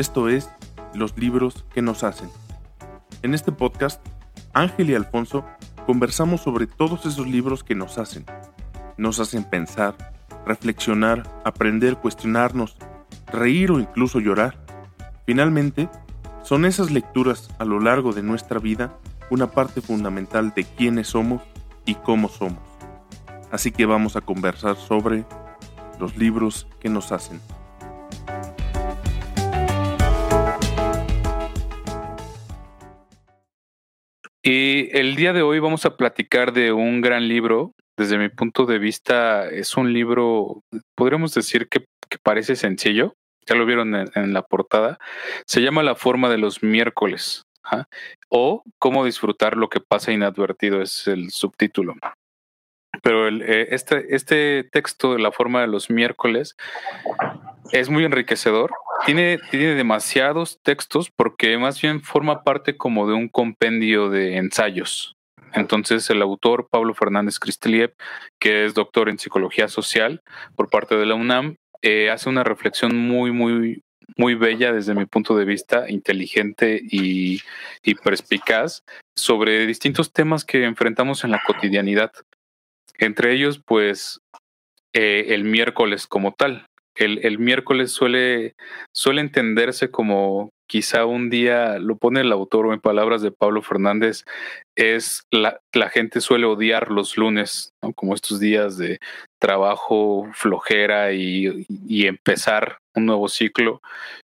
Esto es Los libros que nos hacen. En este podcast, Ángel y Alfonso conversamos sobre todos esos libros que nos hacen. Nos hacen pensar, reflexionar, aprender, cuestionarnos, reír o incluso llorar. Finalmente, son esas lecturas a lo largo de nuestra vida una parte fundamental de quiénes somos y cómo somos. Así que vamos a conversar sobre los libros que nos hacen. Y el día de hoy vamos a platicar de un gran libro. Desde mi punto de vista, es un libro, podríamos decir que, parece sencillo. Ya lo vieron en, la portada. Se llama La forma de los miércoles. O Cómo disfrutar lo que pasa inadvertido es el subtítulo. Pero el, eh, este, este texto de la forma de los miércoles es muy enriquecedor. Tiene, tiene demasiados textos porque más bien forma parte como de un compendio de ensayos. Entonces el autor Pablo Fernández Cristeliev, que es doctor en psicología social por parte de la UNAM, eh, hace una reflexión muy, muy, muy bella desde mi punto de vista, inteligente y, y perspicaz sobre distintos temas que enfrentamos en la cotidianidad. Entre ellos, pues, eh, el miércoles como tal. El, el, miércoles suele, suele entenderse como quizá un día, lo pone el autor o en palabras de Pablo Fernández, es la, la gente suele odiar los lunes, como estos días de trabajo, flojera y, y empezar un nuevo ciclo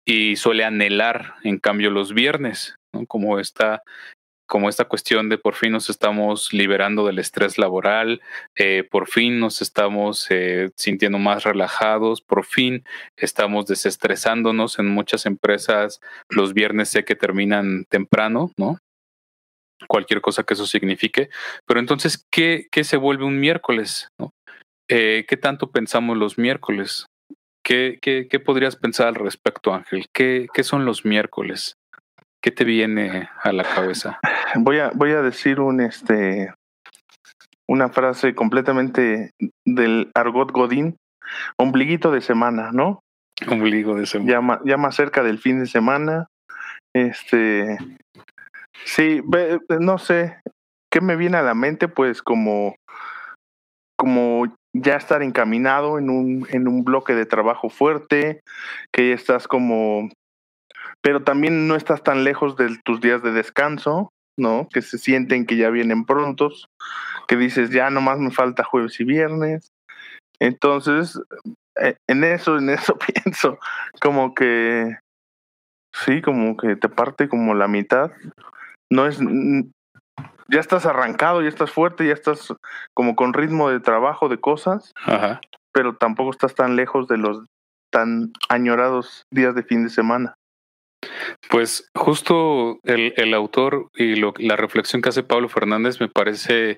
y suele anhelar en cambio los viernes, ¿no? como esta como esta cuestión de por fin nos estamos liberando del estrés laboral, eh, por fin nos estamos eh, sintiendo más relajados, por fin estamos desestresándonos en muchas empresas. Los viernes sé que terminan temprano, ¿no? Cualquier cosa que eso signifique. Pero entonces, ¿qué, qué se vuelve un miércoles? Eh, ¿Qué tanto pensamos los miércoles? ¿Qué, qué, qué podrías pensar al respecto, Ángel? ¿Qué, ¿Qué son los miércoles? ¿Qué te viene a la cabeza? Voy a, voy a decir un este una frase completamente del argot godín, ombliguito de semana, ¿no? Ombligo de semana. Ya, ya más cerca del fin de semana. Este sí, no sé, ¿qué me viene a la mente? Pues como como ya estar encaminado en un, en un bloque de trabajo fuerte, que ya estás como pero también no estás tan lejos de tus días de descanso, ¿no? Que se sienten que ya vienen prontos, que dices, ya nomás me falta jueves y viernes. Entonces, eh, en eso, en eso pienso, como que, sí, como que te parte como la mitad. No es, ya estás arrancado, ya estás fuerte, ya estás como con ritmo de trabajo, de cosas, pero tampoco estás tan lejos de los tan añorados días de fin de semana. Pues justo el, autor y lo, la reflexión que hace Pablo Fernández me parece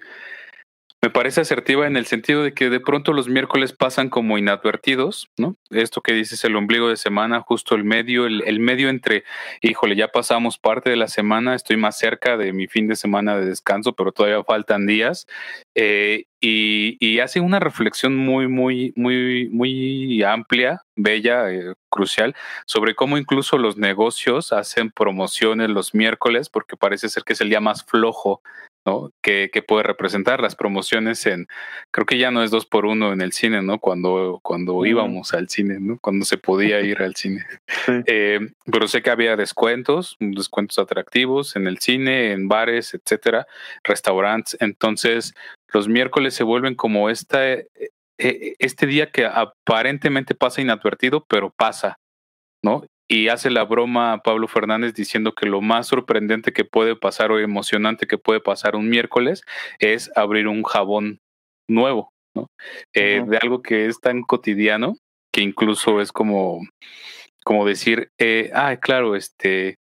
me parece asertiva en el sentido de que de pronto los miércoles pasan como inadvertidos, ¿no? Esto que dices, el ombligo de semana, justo el medio, el, medio entre, híjole, ya pasamos parte de la semana, estoy más cerca de mi fin de semana de descanso, pero todavía faltan días. Eh, y, y, hace una reflexión muy, muy, muy, muy amplia, bella, eh, crucial, sobre cómo incluso los negocios hacen promociones los miércoles, porque parece ser que es el día más flojo ¿no? Que, puede representar las promociones en, creo que ya no es dos por uno en el cine, ¿no? Cuando, cuando íbamos al cine, ¿no? Cuando se podía ir al cine. Eh, pero sé que había descuentos, descuentos atractivos en el cine, en bares, etcétera, restaurantes. Entonces, los miércoles se vuelven como esta, eh, eh, este día que aparentemente pasa inadvertido, pero pasa, ¿no? Y hace la broma Pablo Fernández diciendo que lo más sorprendente que puede pasar o emocionante que puede pasar un miércoles es abrir un jabón nuevo, ¿no? Eh, de algo que es tan cotidiano que incluso es como, como decir, eh, ah, claro, este,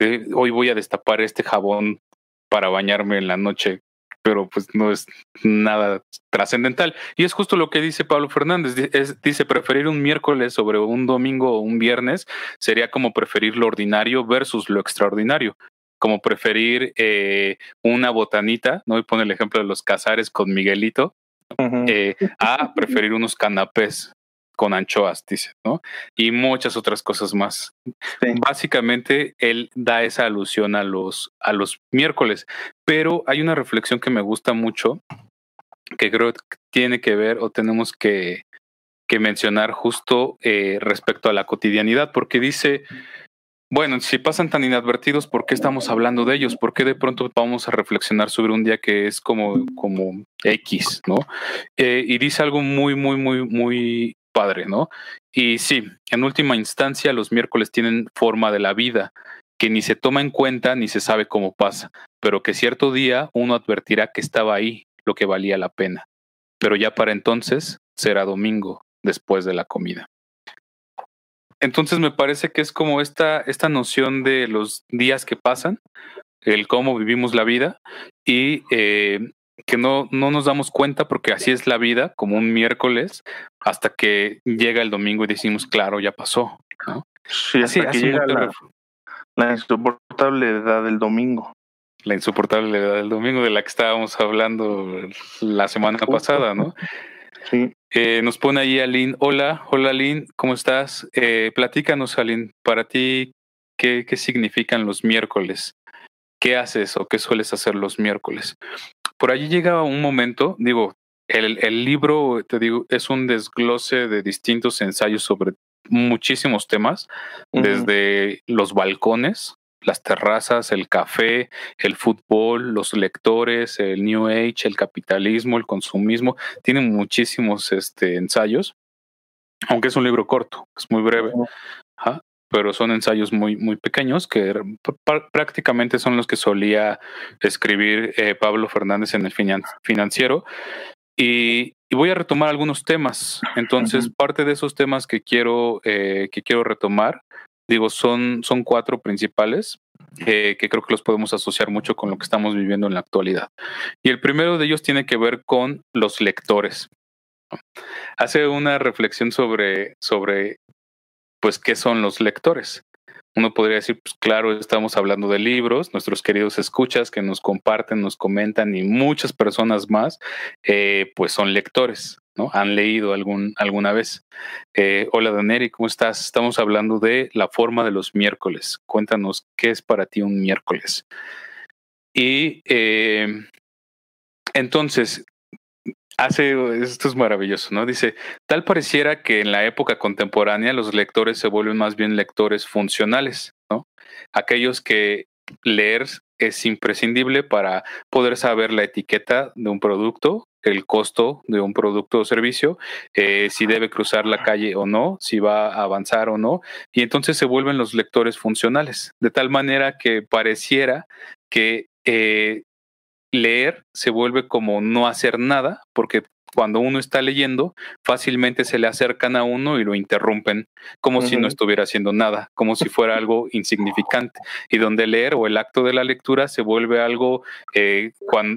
eh, hoy voy a destapar este jabón para bañarme en la noche pero pues no es nada trascendental. Y es justo lo que dice Pablo Fernández. dice, preferir un miércoles sobre un domingo o un viernes sería como preferir lo ordinario versus lo extraordinario. Como preferir eh, una botanita, ¿no? Y pone el ejemplo de los cazares con Miguelito, eh, a preferir unos canapés con anchoas, dice, ¿no? Y muchas otras cosas más. Básicamente, él da esa alusión a los, a los miércoles, pero hay una reflexión que me gusta mucho, que creo que tiene que ver o tenemos que, que mencionar justo eh, respecto a la cotidianidad, porque dice, bueno, si pasan tan inadvertidos, ¿por qué estamos hablando de ellos? ¿Por qué de pronto vamos a reflexionar sobre un día que es como, como X, ¿no? Eh, y dice algo muy, muy, muy, muy padre, ¿no? Y sí, en última instancia, los miércoles tienen forma de la vida, que ni se toma en cuenta ni se sabe cómo pasa, pero que cierto día uno advertirá que estaba ahí, lo que valía la pena. Pero ya para entonces será domingo, después de la comida. Entonces me parece que es como esta, esta noción de los días que pasan, el cómo vivimos la vida y eh, que no, no nos damos cuenta porque así es la vida, como un miércoles, hasta que llega el domingo y decimos, claro, ya pasó. ¿no? Sí, hasta que llega la, la, insoportable edad del domingo. La insoportable edad del domingo de la que estábamos hablando la semana pasada, ¿no? Sí. Eh, nos pone ahí Aline. Hola, hola Aline, ¿cómo estás? Eh, platícanos, Aline, para ti, ¿qué, ¿qué significan los miércoles? ¿Qué haces o qué sueles hacer los miércoles? Por allí llega un momento, digo, el, el libro, te digo, es un desglose de distintos ensayos sobre muchísimos temas, desde los balcones, las terrazas, el café, el fútbol, los lectores, el New Age, el capitalismo, el consumismo. Tienen muchísimos este, ensayos, aunque es un libro corto, es muy breve. Pero son ensayos muy, muy pequeños que prácticamente son los que solía escribir eh, Pablo Fernández en el financiero. Y, voy a retomar algunos temas. Entonces, parte de esos temas que quiero, eh, que quiero retomar Digo, son, son cuatro principales eh, que creo que los podemos asociar mucho con lo que estamos viviendo en la actualidad. Y el primero de ellos tiene que ver con los lectores. Hace una reflexión sobre, sobre pues, qué son los lectores. Uno podría decir, pues claro, estamos hablando de libros, nuestros queridos escuchas que nos comparten, nos comentan y muchas personas más, eh, pues son lectores. ¿no? Han leído algún, alguna vez. Eh, hola, Daneri, ¿cómo estás? Estamos hablando de la forma de los miércoles. Cuéntanos qué es para ti un miércoles. Y eh, entonces, hace, esto es maravilloso, ¿no? Dice, tal pareciera que en la época contemporánea los lectores se vuelven más bien lectores funcionales, ¿no? Aquellos que leer es imprescindible para poder saber la etiqueta de un producto, el costo de un producto o servicio, eh, si debe cruzar la calle o no, si va a avanzar o no, y entonces se vuelven los lectores funcionales, de tal manera que pareciera que eh, leer se vuelve como no hacer nada, porque cuando uno está leyendo, fácilmente se le acercan a uno y lo interrumpen como si no estuviera haciendo nada, como si fuera algo insignificante. Y donde leer o el acto de la lectura se vuelve algo eh,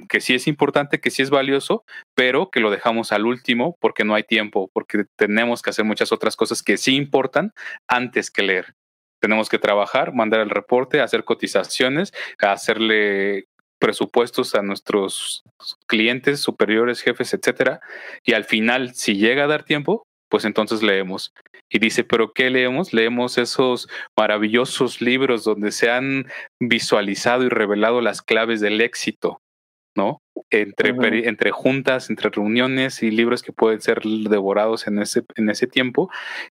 que sí es importante, que sí es valioso, pero que lo dejamos al último porque no hay tiempo, porque tenemos que hacer muchas otras cosas que sí importan antes que leer tenemos que trabajar, mandar el reporte, hacer cotizaciones, hacerle presupuestos a nuestros clientes, superiores, jefes, etcétera, y al final, si llega a dar tiempo, pues entonces leemos. Y dice, ¿pero qué leemos? Leemos esos maravillosos libros donde se han visualizado y revelado las claves del éxito, ¿no? Entre, entre juntas, entre reuniones y libros que pueden ser devorados en ese, en ese tiempo.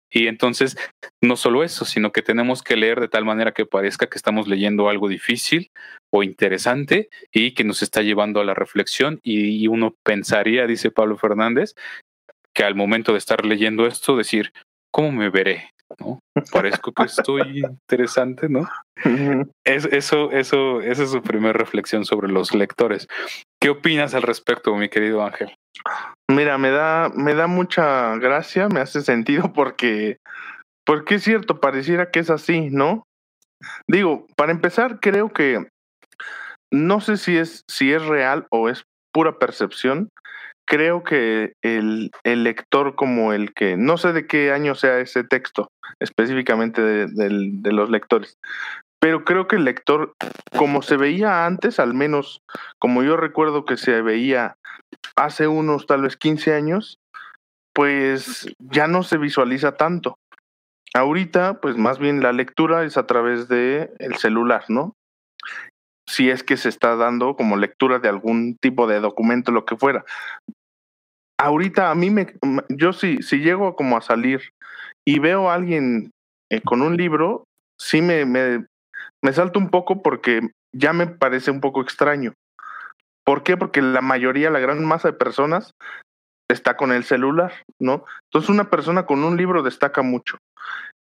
Y entonces, no solo eso, sino que tenemos que leer de tal manera que parezca que estamos leyendo algo difícil o interesante y que nos está llevando a la reflexión. Y, uno pensaría, dice Pablo Fernández, que al momento de estar leyendo esto, decir, ¿cómo me veré? ¿no? Parezco que estoy interesante, ¿no? Es, eso, eso, esa es su primera reflexión sobre los lectores. ¿Qué opinas al respecto, mi querido Ángel? Mira, me da, me da mucha gracia, me hace sentido porque, porque es cierto, pareciera que es así, ¿no? Digo, para empezar, creo que no sé si es, si es real o es pura percepción. Creo que el, el lector como el que, no sé de qué año sea ese texto específicamente de, los lectores, pero creo que el lector, como se veía antes, al menos como yo recuerdo que se veía hace unos tal vez 15 años, pues ya no se visualiza tanto. Ahorita, pues más bien la lectura es a través de el celular, ¿no? Si es que se está dando como lectura de algún tipo de documento, lo que fuera. Ahorita a mí me, yo si, si llego como a salir y veo a alguien eh, con un libro, sí me, me, me salto un poco porque ya me parece un poco extraño. ¿Por qué? Porque la mayoría, la gran masa de personas está con el celular, ¿no? Entonces una persona con un libro destaca mucho.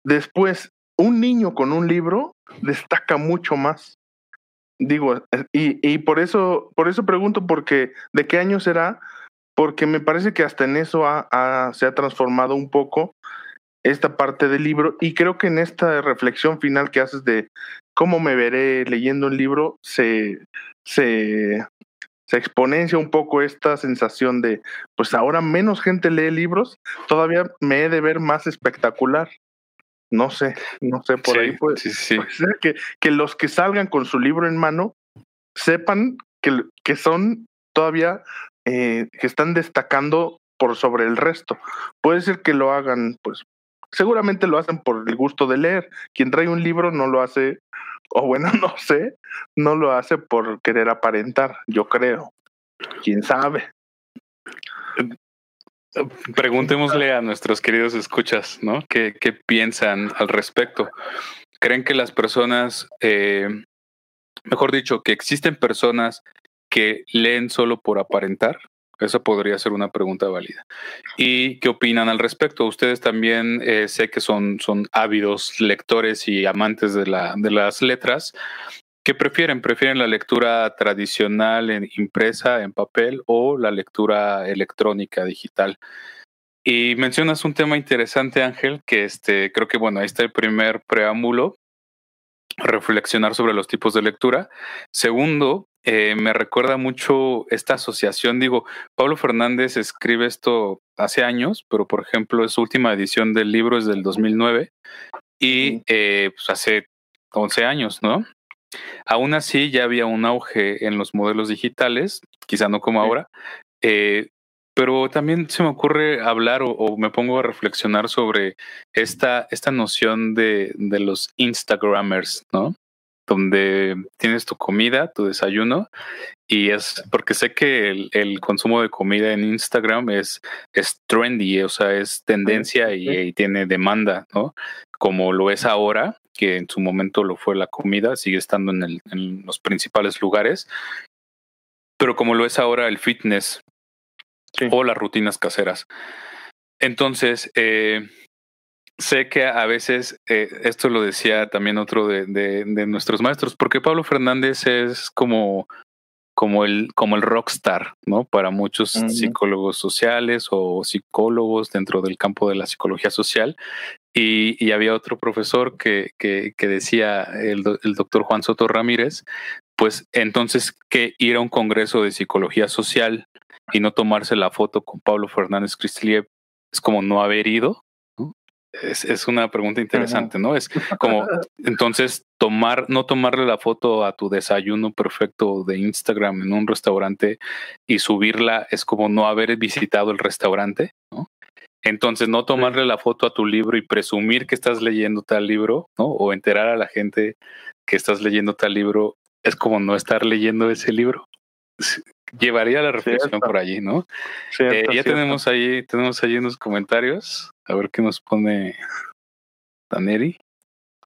Después, un niño con un libro destaca mucho más. Digo, y, y por eso, por eso pregunto, porque ¿de qué año será? Porque me parece que hasta en eso se ha transformado un poco esta parte del libro y creo que en esta reflexión final que haces de cómo me veré leyendo un libro se, se, se exponencia un poco esta sensación de, pues ahora menos gente lee libros, todavía me he de ver más espectacular. No sé, no sé, por ahí puede, ser que, que los que salgan con su libro en mano sepan que, que son todavía, eh, que están destacando por sobre el resto. Puede ser que lo hagan, pues seguramente lo hacen por el gusto de leer. Quien trae un libro no lo hace, o bueno, no sé, no lo hace por querer aparentar, yo creo. ¿Quién sabe? Preguntémosle a nuestros queridos escuchas, ¿no? ¿Qué, piensan al respecto? ¿Creen que las personas, eh, mejor dicho, que existen personas que leen solo por aparentar? Esa podría ser una pregunta válida. ¿Y qué opinan al respecto? Ustedes también eh, sé que son, son ávidos lectores y amantes de, la, de las letras. ¿Qué prefieren? ¿Prefieren la lectura tradicional en impresa, en papel, o la lectura electrónica, digital? Y mencionas un tema interesante, Ángel, que este, creo que bueno, ahí está el primer preámbulo, reflexionar sobre los tipos de lectura. Segundo, eh, me recuerda mucho esta asociación. Digo, Pablo Fernández escribe esto hace años, pero por ejemplo, su última edición del libro es del 2009 y eh, pues hace 11 años, ¿no? Aún así, ya había un auge en los modelos digitales, quizá no como ahora, eh, pero también se me ocurre hablar o, me pongo a reflexionar sobre esta, esta noción de, de los Instagramers, ¿no? donde tienes tu comida, tu desayuno, y es porque sé que el, el consumo de comida en Instagram es, es trendy, o sea, es tendencia y, tiene demanda, ¿no? Como lo es ahora, que en su momento lo fue la comida, sigue estando en, el, en los principales lugares, pero como lo es ahora el fitness o las rutinas caseras. Entonces, eh, sé que a veces, eh, esto lo decía también otro de, de, nuestros maestros, porque Pablo Fernández es como, como, el, como el rockstar, ¿no? Para muchos psicólogos sociales o psicólogos dentro del campo de la psicología social. Y, y había otro profesor que, que, que decía, el, el doctor Juan Soto Ramírez, pues entonces que ir a un congreso de psicología social y no tomarse la foto con Pablo Fernández Cristiliev es como no haber ido, es, es una pregunta interesante, ¿no? Es como, entonces, tomar, no tomarle la foto a tu desayuno perfecto de Instagram en un restaurante y subirla es como no haber visitado el restaurante, ¿no? Entonces, no tomarle la foto a tu libro y presumir que estás leyendo tal libro, ¿no? O enterar a la gente que estás leyendo tal libro es como no estar leyendo ese libro. Llevaría la reflexión por allí, ¿no? Eh, ya tenemos ahí, tenemos ahí unos comentarios. A ver qué nos pone Daneri.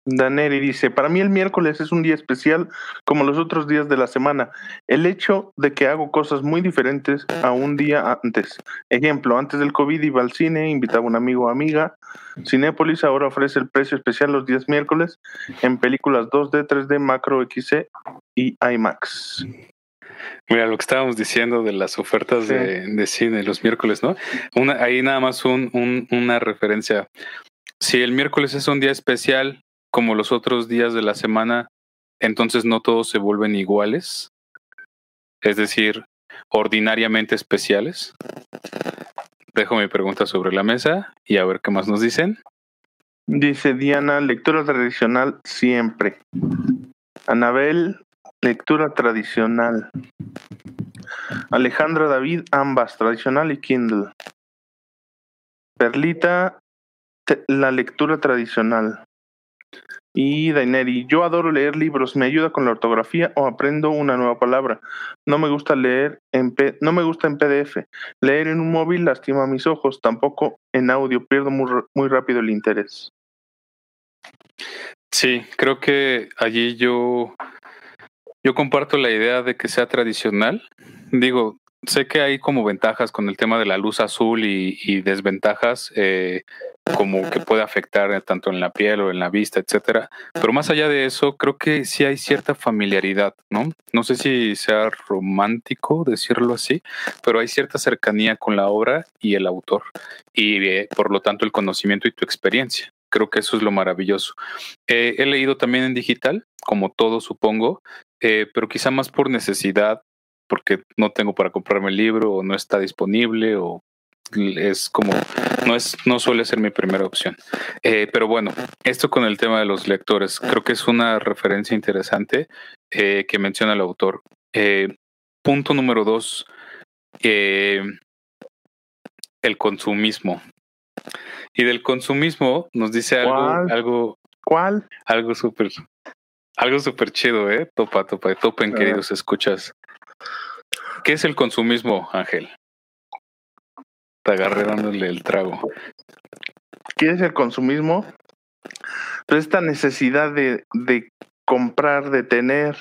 Daneri dice, para mí el miércoles es un día especial como los otros días de la semana. El hecho de que hago cosas muy diferentes a un día antes. Ejemplo, antes del COVID iba al cine, invitaba a un amigo o amiga. Cinépolis ahora ofrece el precio especial los días miércoles en películas 2D, 3D, Macro XC y IMAX. Mira, lo que estábamos diciendo de las ofertas de, cine los miércoles, ¿no? Una, ahí nada más un, una referencia. Si el miércoles es un día especial, como los otros días de la semana, entonces no todos se vuelven iguales. Es decir, ordinariamente especiales. Dejo mi pregunta sobre la mesa y a ver qué más nos dicen. Dice Diana, lectura tradicional siempre. Anabel, Lectura tradicional. Alejandra David, ambas, tradicional y Kindle. Perlita, la lectura tradicional. Y Daineri, yo adoro leer libros, me ayuda con la ortografía o aprendo una nueva palabra. No me gusta leer en no me gusta en PDF. Leer en un móvil lastima mis ojos, tampoco en audio, pierdo muy, muy rápido el interés. Sí, creo que allí yo yo comparto la idea de que sea tradicional. Digo, sé que hay como ventajas con el tema de la luz azul y, desventajas eh, como que puede afectar tanto en la piel o en la vista, etcétera. Pero más allá de eso, creo que sí hay cierta familiaridad, ¿no? No sé si sea romántico decirlo así, pero hay cierta cercanía con la obra y el autor y eh, por lo tanto el conocimiento y tu experiencia. Creo que eso es lo maravilloso. Eh, he leído también en digital, como todo supongo, pero quizá más por necesidad porque no tengo para comprarme el libro o no está disponible o es como no es no suele ser mi primera opción. Eh, pero bueno esto con el tema de los lectores creo que es una referencia interesante eh, que menciona el autor. Eh, punto número dos el consumismo. Y del consumismo nos dice algo algo ¿Cuál? algo súper algo súper chido eh topa topa topen queridos escuchas ¿Qué es el consumismo, Ángel? Te agarré dándole el trago. ¿Qué es el consumismo? Pues esta necesidad de, comprar, de tener,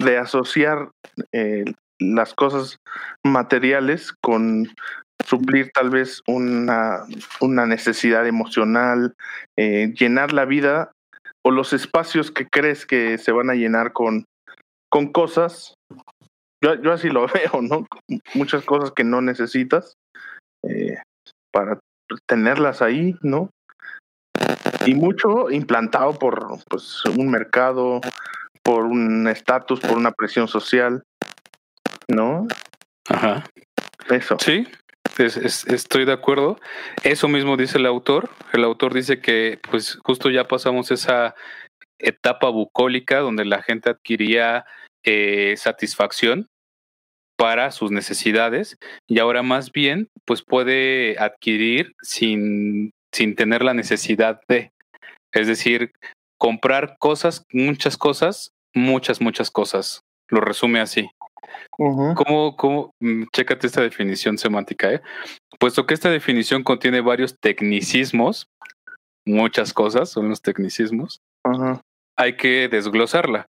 de asociar eh, las cosas materiales con suplir tal vez una, una necesidad emocional, eh, llenar la vida o los espacios que crees que se van a llenar con, con cosas yo, yo así lo veo, ¿no? Muchas cosas que no necesitas eh, para tenerlas ahí, ¿no? Y mucho implantado por pues, un mercado, por un estatus, por una presión social, ¿no? Ajá. Eso. Sí, estoy de acuerdo. Eso mismo dice el autor. El autor dice que pues justo ya pasamos esa etapa bucólica donde la gente adquiría eh, satisfacción para sus necesidades y ahora más bien pues puede adquirir sin, sin tener la necesidad de, es decir, comprar cosas, muchas cosas, muchas, muchas cosas. Lo resume así. ¿Cómo, cómo, mm, chécate esta definición semántica, eh? Puesto que esta definición contiene varios tecnicismos, muchas cosas son los tecnicismos, hay que desglosarla.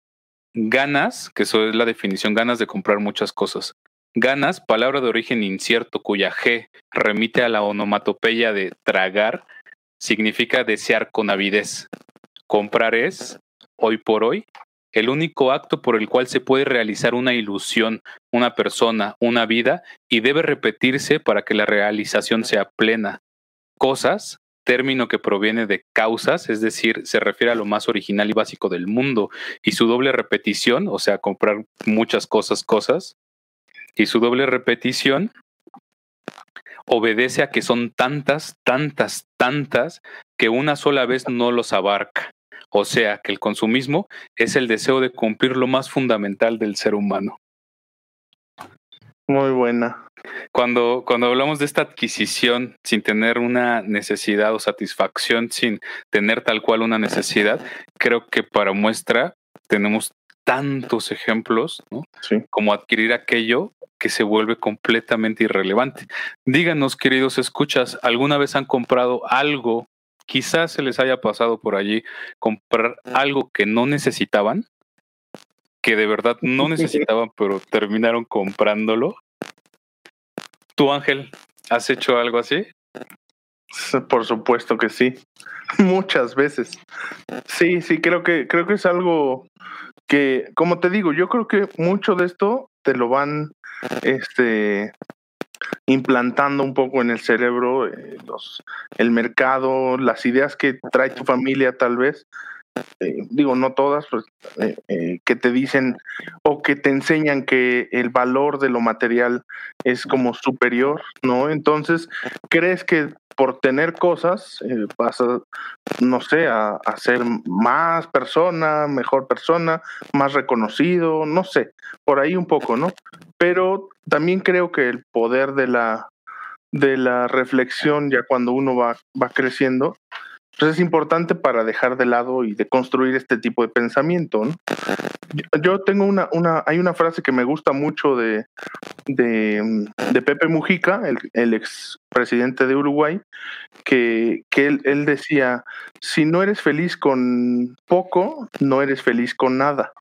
Ganas, que eso es la definición, ganas de comprar muchas cosas. Ganas, palabra de origen incierto cuya G remite a la onomatopeya de tragar, significa desear con avidez. Comprar es, hoy por hoy, el único acto por el cual se puede realizar una ilusión, una persona, una vida, y debe repetirse para que la realización sea plena. Cosas, término que proviene de causas, es decir, se refiere a lo más original y básico del mundo, y su doble repetición, o sea, comprar muchas cosas, cosas, y su doble repetición obedece a que son tantas, tantas, tantas, que una sola vez no los abarca. O sea, que el consumismo es el deseo de cumplir lo más fundamental del ser humano. Muy buena. Cuando, cuando hablamos de esta adquisición sin tener una necesidad o satisfacción, sin tener tal cual una necesidad, creo que para muestra tenemos tantos ejemplos, ¿no? Sí. Como adquirir aquello que se vuelve completamente irrelevante. Díganos, queridos escuchas, ¿alguna vez han comprado algo? Quizás se les haya pasado por allí comprar algo que no necesitaban que de verdad no necesitaban, pero terminaron comprándolo. ¿Tú, Ángel, has hecho algo así? Por supuesto que sí. Muchas veces. Sí, sí, creo que, creo que es algo que, como te digo, yo creo que mucho de esto te lo van este implantando un poco en el cerebro eh, los, el mercado, las ideas que trae tu familia tal vez, eh, digo, no todas, pues, eh, eh, que te dicen o que te enseñan que el valor de lo material es como superior, ¿no? Entonces, crees que por tener cosas vas a, no sé, a, ser más persona, mejor persona, más reconocido, no sé, por ahí un poco, ¿no? Pero también creo que el poder de la de la reflexión ya cuando uno va, va creciendo, pues es importante para dejar de lado y de construir este tipo de pensamiento. ¿no? Yo tengo una, una, hay una frase que me gusta mucho de, de, Pepe Mujica, el, el ex de Uruguay, que, que él decía, si no eres feliz con poco, no eres feliz con nada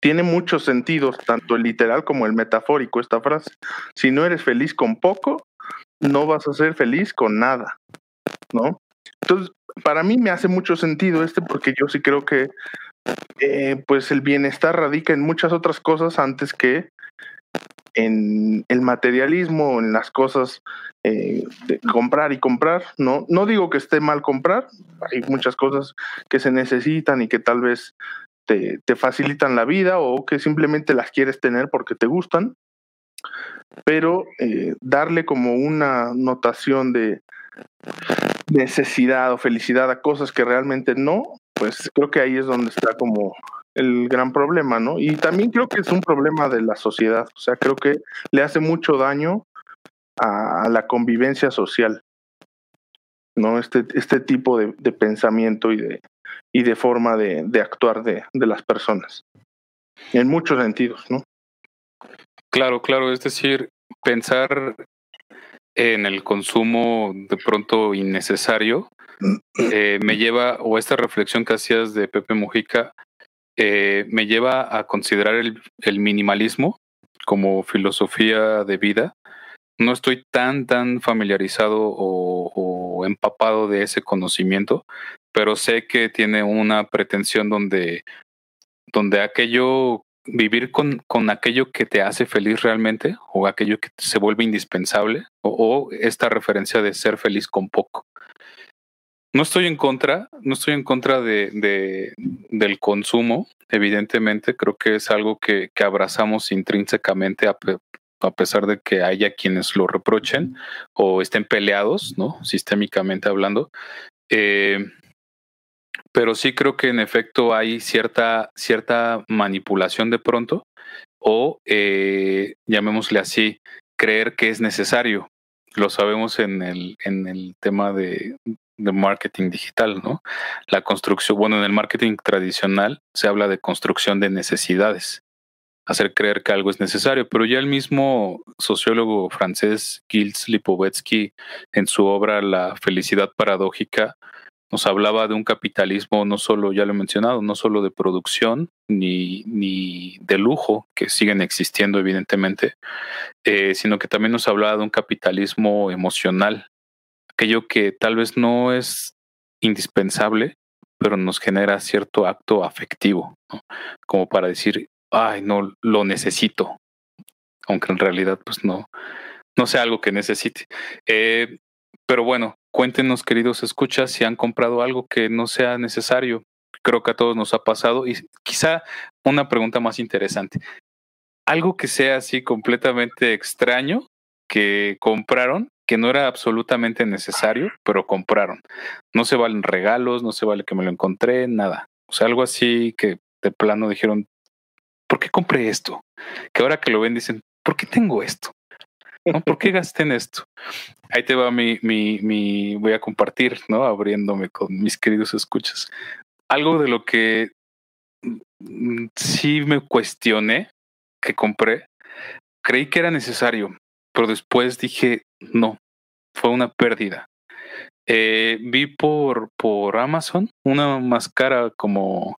tiene muchos sentidos, tanto el literal como el metafórico, esta frase. Si no eres feliz con poco, no vas a ser feliz con nada, ¿no? Entonces, para mí me hace mucho sentido este porque yo sí creo que eh, pues el bienestar radica en muchas otras cosas antes que en el materialismo, en las cosas eh, de comprar y comprar. No, no digo que esté mal comprar, hay muchas cosas que se necesitan y que tal vez te, te facilitan la vida o que simplemente las quieres tener porque te gustan, pero eh, darle como una notación de necesidad o felicidad a cosas que realmente no, pues creo que ahí es donde está como el gran problema, ¿no? Y también creo que es un problema de la sociedad, o sea, creo que le hace mucho daño a, la convivencia social, ¿no? Este, este tipo de, pensamiento y de, y de forma de, de actuar de, de las personas, en muchos sentidos, ¿no? Claro, claro, es decir, pensar en el consumo de pronto innecesario eh, me lleva, o esta reflexión que hacías de Pepe Mujica, eh, me lleva a considerar el, el, minimalismo como filosofía de vida. No estoy tan, tan familiarizado o, o empapado de ese conocimiento, pero sé que tiene una pretensión donde, donde aquello, vivir con, con aquello que te hace feliz realmente, o aquello que se vuelve indispensable, o, esta referencia de ser feliz con poco. No estoy en contra, no estoy en contra de, de, del consumo, evidentemente, creo que es algo que, que abrazamos intrínsecamente a, a pesar de que haya quienes lo reprochen o estén peleados, ¿no? Sistémicamente hablando. Eh, pero sí creo que en efecto hay cierta, cierta manipulación de pronto o, eh, llamémosle así, creer que es necesario. Lo sabemos en el, en el tema de, de marketing digital, ¿no? La construcción, bueno, en el marketing tradicional se habla de construcción de necesidades, hacer creer que algo es necesario, pero ya el mismo sociólogo francés Gilles Lipovetsky en su obra La felicidad paradójica nos hablaba de un capitalismo no solo, ya lo he mencionado, no solo de producción ni, ni de lujo, que siguen existiendo evidentemente, eh, sino que también nos hablaba de un capitalismo emocional, aquello que tal vez no es indispensable, pero nos genera cierto acto afectivo, como para decir, ay, no, lo necesito, aunque en realidad pues no, no sea algo que necesite. Eh, pero bueno, cuéntenos, queridos escuchas, si han comprado algo que no sea necesario. Creo que a todos nos ha pasado. Y quizá una pregunta más interesante. Algo que sea así completamente extraño que compraron, que no era absolutamente necesario, pero compraron. No se valen regalos, no se vale que me lo encontré, nada. O sea, algo así que de plano dijeron, ¿por qué compré esto? Que ahora que lo ven dicen, ¿por qué tengo esto? ¿No? ¿Por qué gasté en esto? Ahí te va mi, mi, voy a compartir, ¿no? Abriéndome con mis queridos escuchas. Algo de lo que mm, sí me cuestioné, que compré, creí que era necesario, pero después dije, no, fue una pérdida. Eh, vi por, por Amazon una máscara como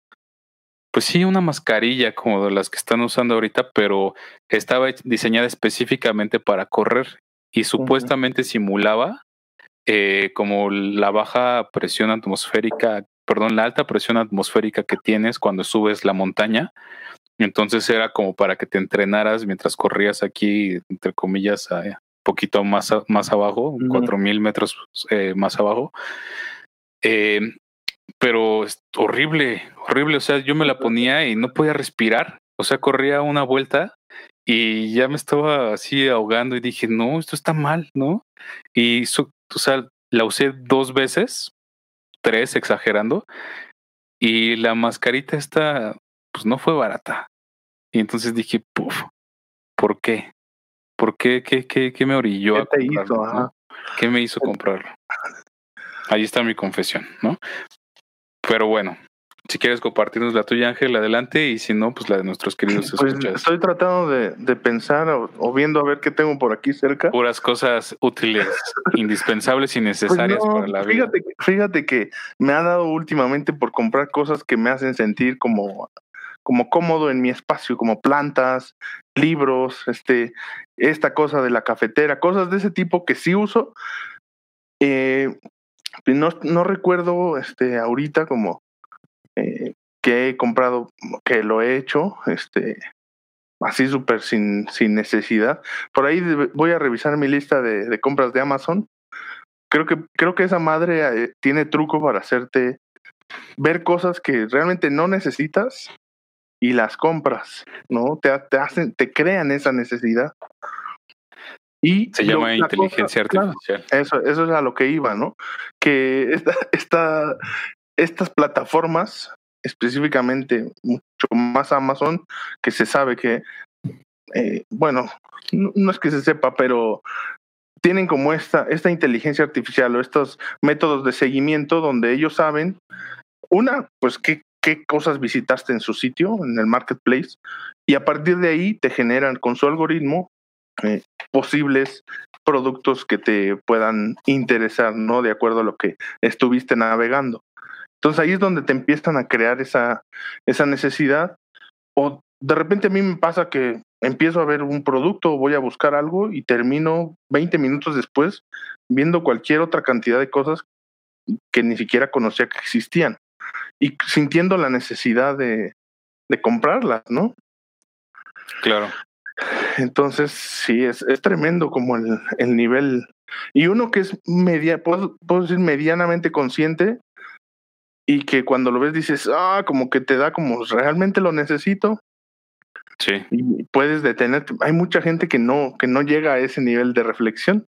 pues sí, una mascarilla como de las que están usando ahorita, pero estaba diseñada específicamente para correr y supuestamente uh -huh. simulaba eh, como la baja presión atmosférica, perdón, la alta presión atmosférica que tienes cuando subes la montaña. Entonces era como para que te entrenaras mientras corrías aquí, entre comillas, un eh, poquito más, más abajo, cuatro uh -huh. mil metros eh, más abajo. Eh, pero es horrible, horrible. O sea, yo me la ponía y no podía respirar. O sea, corría una vuelta y ya me estaba así ahogando y dije, no, esto está mal, ¿no? Y, su, o sea, la usé dos veces, tres, exagerando, y la mascarita esta, pues no fue barata. Y entonces dije, puf, ¿por qué? ¿Por qué? ¿Qué, qué, qué me orilló a ¿Qué te comprarlo, hizo? no? ¿Qué me hizo comprarlo? Ahí está mi confesión, ¿no? Pero bueno, si quieres compartirnos la tuya, Ángel, adelante, y si no, pues la de nuestros queridos Pues escuchas. estoy tratando de, de pensar o, o viendo a ver qué tengo por aquí cerca. Puras cosas útiles, indispensables y Pues necesarias no, para la vida. fíjate, que- fíjate que me ha dado últimamente por comprar cosas que me hacen sentir como, como cómodo en mi espacio, como plantas, libros, este, esta cosa de la cafetera, cosas de ese tipo que sí uso. Eh, no, no recuerdo este, ahorita como eh, que he comprado, que lo he hecho, este, así súper sin, sin necesidad. Por ahí voy a revisar mi lista de, de compras de Amazon creo que creo que esa madre eh, tiene truco para hacerte ver cosas que realmente no necesitas y las compras, ¿no? Te, te hacen, te crean esa necesidad. Y Se llama la inteligencia cosa- claro, artificial. eso, eso es a lo que iba, ¿no? Que esta, esta, estas plataformas, específicamente mucho más Amazon, que se sabe que, eh, bueno, no, no es que se sepa, pero tienen como esta, esta inteligencia artificial o estos métodos de seguimiento donde ellos saben, una, pues qué, qué cosas visitaste en su sitio, en el marketplace, y a partir de ahí te generan con su algoritmo eh, posibles productos que te puedan interesar, ¿no? De acuerdo a lo que estuviste navegando. Entonces ahí es donde te empiezan a crear esa, esa necesidad. O de repente a mí me pasa que empiezo a ver un producto voy a buscar algo y termino 20 minutos después viendo cualquier otra cantidad de cosas que ni siquiera conocía que existían y sintiendo la necesidad de, de comprarlas, ¿no? Claro. Entonces, sí, es, es tremendo como el, el nivel. Y uno que es media, puedo, puedo decir medianamente consciente y que cuando lo ves dices, ah, como que te da como realmente lo necesito Sí. y puedes detenerte. Hay mucha gente que no, que no llega a ese nivel de reflexión.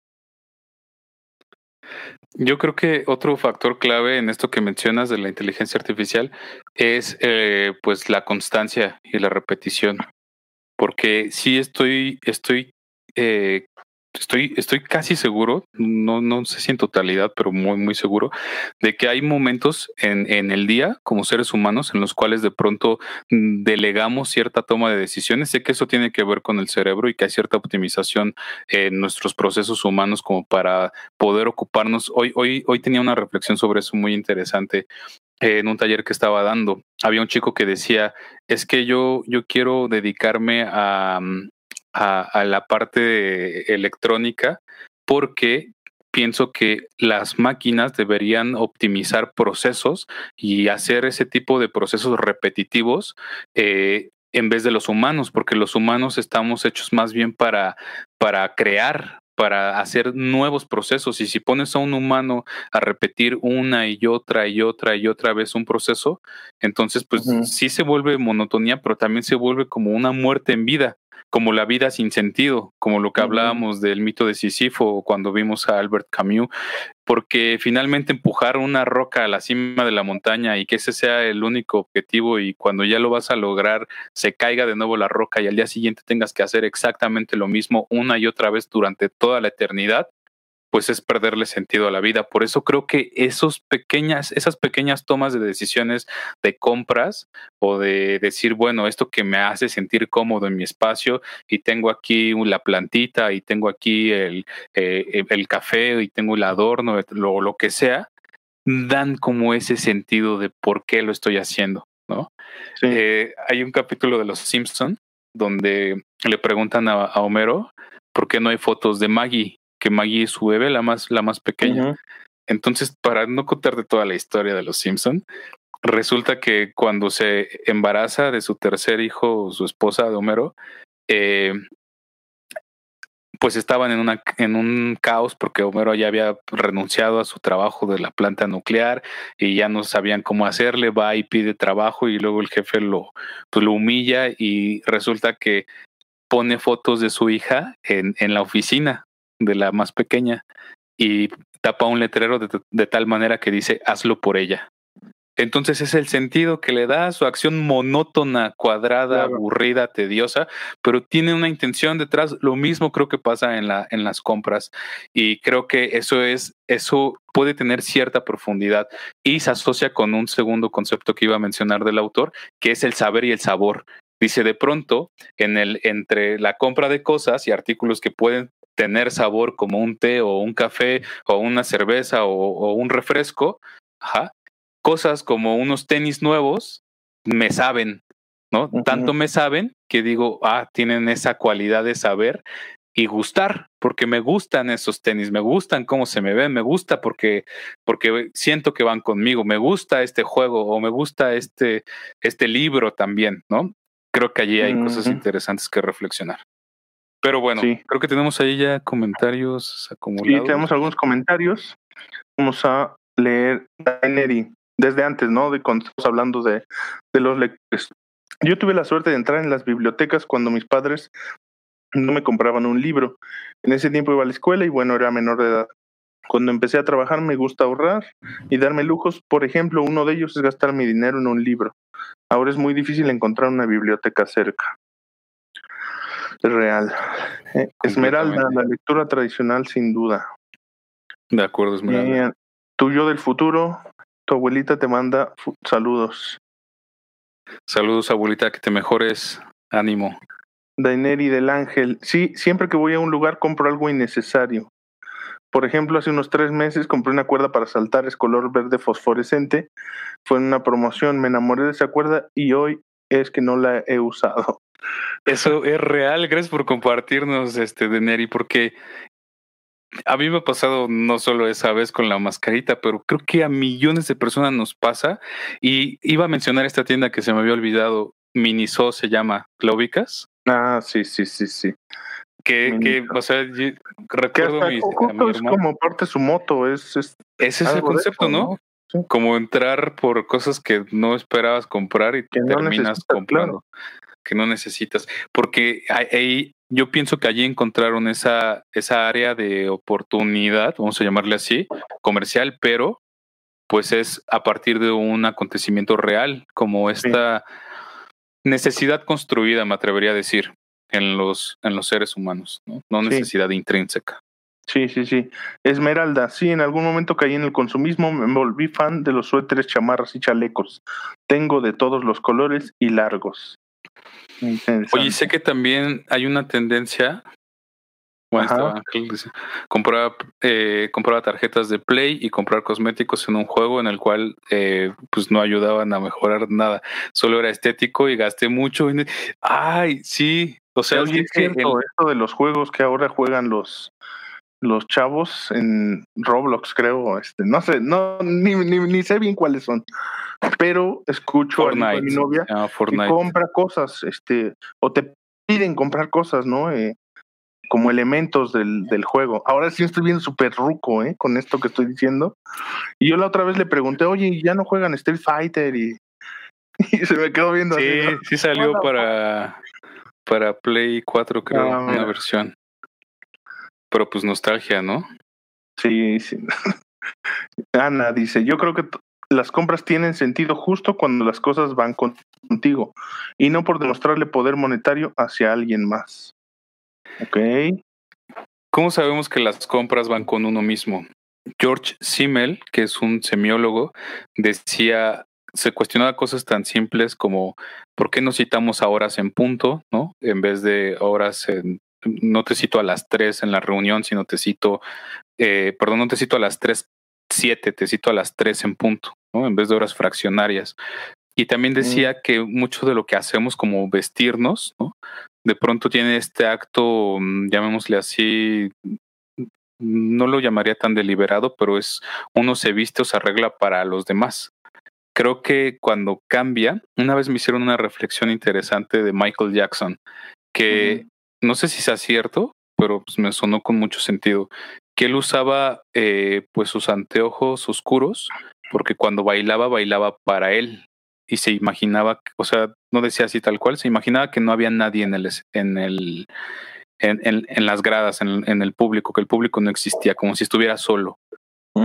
Yo creo que otro factor clave en esto que mencionas de la inteligencia artificial es eh, pues la constancia y la repetición. Porque sí estoy, estoy, eh, estoy, estoy casi seguro, no, no sé si en totalidad, pero muy, muy seguro, de que hay momentos en, en el día como seres humanos en los cuales de pronto delegamos cierta toma de decisiones. Sé que eso tiene que ver con el cerebro y que hay cierta optimización en nuestros procesos humanos como para poder ocuparnos. Hoy, hoy, hoy tenía una reflexión sobre eso muy interesante en un taller que estaba dando. Había un chico que decía, es que yo, yo quiero dedicarme a, a, la parte electrónica porque pienso que las máquinas deberían optimizar procesos y hacer ese tipo de procesos repetitivos eh, en vez de los humanos, porque los humanos estamos hechos más bien para, para crear, para hacer nuevos procesos. Y si pones a un humano a repetir una y otra y otra y otra vez un proceso, entonces pues sí se vuelve monotonía, pero también se vuelve como una muerte en vida como la vida sin sentido, como lo que hablábamos del mito de Sísifo cuando vimos a Albert Camus, porque finalmente empujar una roca a la cima de la montaña y que ese sea el único objetivo y cuando ya lo vas a lograr se caiga de nuevo la roca y al día siguiente tengas que hacer exactamente lo mismo una y otra vez durante toda la eternidad, pues es perderle sentido a la vida. Por eso creo que esos pequeñas, esas pequeñas tomas de decisiones de compras o de decir, bueno, esto que me hace sentir cómodo en mi espacio y tengo aquí la plantita y tengo aquí el, eh, el café y tengo el adorno, lo, lo que sea, dan como ese sentido de por qué lo estoy haciendo, ¿no? Sí. Eh, hay un capítulo de Los Simpson donde le preguntan a, a Homero por qué no hay fotos de Maggie que Maggie es su bebé, la más, la más pequeña. Entonces, para no contarte toda la historia de los Simpson, resulta que cuando se embaraza de su tercer hijo, su esposa de Homero, eh, pues estaban en, una, en un caos porque Homero ya había renunciado a su trabajo de la planta nuclear y ya no sabían cómo hacerle, va y pide trabajo y luego el jefe lo, pues lo humilla y resulta que pone fotos de su hija en, en la oficina de la más pequeña y tapa un letrero de, de, tal manera que dice hazlo por ella. Entonces es el sentido que le da su acción monótona, cuadrada, aburrida, tediosa, pero tiene una intención detrás. Lo mismo creo que pasa en, la, en las compras y creo que eso es, eso puede tener cierta profundidad y se asocia con un segundo concepto que iba a mencionar del autor, que es el saber y el sabor. Dice de pronto, en el, entre la compra de cosas y artículos que pueden tener sabor como un té o un café o una cerveza o, o un refresco, ajá, cosas como unos tenis nuevos me saben, ¿no? Tanto me saben que digo, ah, tienen esa cualidad de saber y gustar, porque me gustan esos tenis, me gustan cómo se me ven, me gusta porque, porque siento que van conmigo, me gusta este juego o me gusta este, este libro también, ¿no? Creo que allí hay cosas interesantes que reflexionar. Pero bueno, creo que tenemos ahí ya comentarios acumulados. Sí, tenemos algunos comentarios. Vamos a leer Daineri desde antes, ¿no? De cuando estamos hablando de, de los lectores. Yo tuve la suerte de entrar en las bibliotecas cuando mis padres no me compraban un libro. En ese tiempo iba a la escuela y bueno, era menor de edad. Cuando empecé a trabajar me gusta ahorrar y darme lujos. Por ejemplo, uno de ellos es gastar mi dinero en un libro. Ahora es muy difícil encontrar una biblioteca cerca. Es real. Eh, Esmeralda, la lectura tradicional sin duda. De acuerdo, Esmeralda. Eh, tu yo del futuro, tu abuelita te manda saludos. Saludos, abuelita, que te mejores. Ánimo. Daineri del Ángel. Sí, siempre que voy a un lugar compro algo innecesario. Por ejemplo, hace unos tres meses compré una cuerda para saltar, es color verde fosforescente. Fue en una promoción, me enamoré de esa cuerda y hoy es que no la he usado. Eso es real, gracias por compartirnos, este, Deneri, porque a mí me ha pasado no solo esa vez con la mascarita, pero creo que a millones de personas nos pasa. Y iba a mencionar esta tienda que se me había olvidado, Miniso se llama, ¿la Ah, sí, sí, sí, sí. Que, que o sea, recuerdo que es como parte de su moto, es, es ese es el concepto, ¿no? Como entrar por cosas que no esperabas comprar y terminas comprando, que no necesitas. Porque ahí yo pienso que allí encontraron esa, esa área de oportunidad, vamos a llamarle así, comercial, pero pues es a partir de un acontecimiento real, como esta necesidad construida, me atrevería a decir, en los, en los seres humanos, no, no necesidad intrínseca. Sí, sí, sí. Esmeralda, sí, en algún momento caí en el consumismo, me volví fan de los suéteres, chamarras y chalecos. Tengo de todos los colores y largos. Oye, sé que también hay una tendencia. Bueno, compraba, eh, compraba tarjetas de Play y comprar cosméticos en un juego en el cual eh, pues no ayudaban a mejorar nada, solo era estético y gasté mucho. Ay, sí, o sea, es cierto, esto de los juegos que ahora juegan los los chavos en Roblox, creo, este, no sé, no ni, ni, ni sé bien cuáles son, pero escucho a mi novia ah, que compra cosas, este, o te piden comprar cosas, ¿no? Eh, como elementos del, del juego. Ahora sí estoy viendo súper ruco, ¿eh? Con esto que estoy diciendo. Y yo la otra vez le pregunté, oye, ¿ya no juegan Street Fighter? Y, se me quedó viendo sí, así. Sí, salió para, para Play 4, creo, ah, una versión. Pero pues nostalgia, ¿no? Sí, sí. Ana dice, yo creo que las compras tienen sentido justo cuando las cosas van contigo y no por demostrarle poder monetario hacia alguien más. Ok. ¿Cómo sabemos que las compras van con uno mismo? George Simmel, que es un semiólogo, decía, se cuestionaba cosas tan simples como ¿por qué no citamos a horas en punto, ¿no? En vez de horas en, no te cito a las tres en la reunión, sino te cito, eh, perdón, no te cito a las tres siete, te cito a las tres en punto, ¿no? En vez de horas fraccionarias. Y también decía que mucho de lo que hacemos como vestirnos, ¿no? De pronto tiene este acto, mm, llamémosle así, no lo llamaría tan deliberado, pero es uno se viste o se arregla para los demás. Creo que cuando cambia, una vez me hicieron una reflexión interesante de Michael Jackson, que no sé si sea cierto, pero pues me sonó con mucho sentido, que él usaba eh, pues sus anteojos oscuros porque cuando bailaba, bailaba para él y se imaginaba, o sea, no decía así tal cual, se imaginaba que no había nadie en el, en el, en, en, las gradas, en, en, el público, que el público no existía, como si estuviera solo.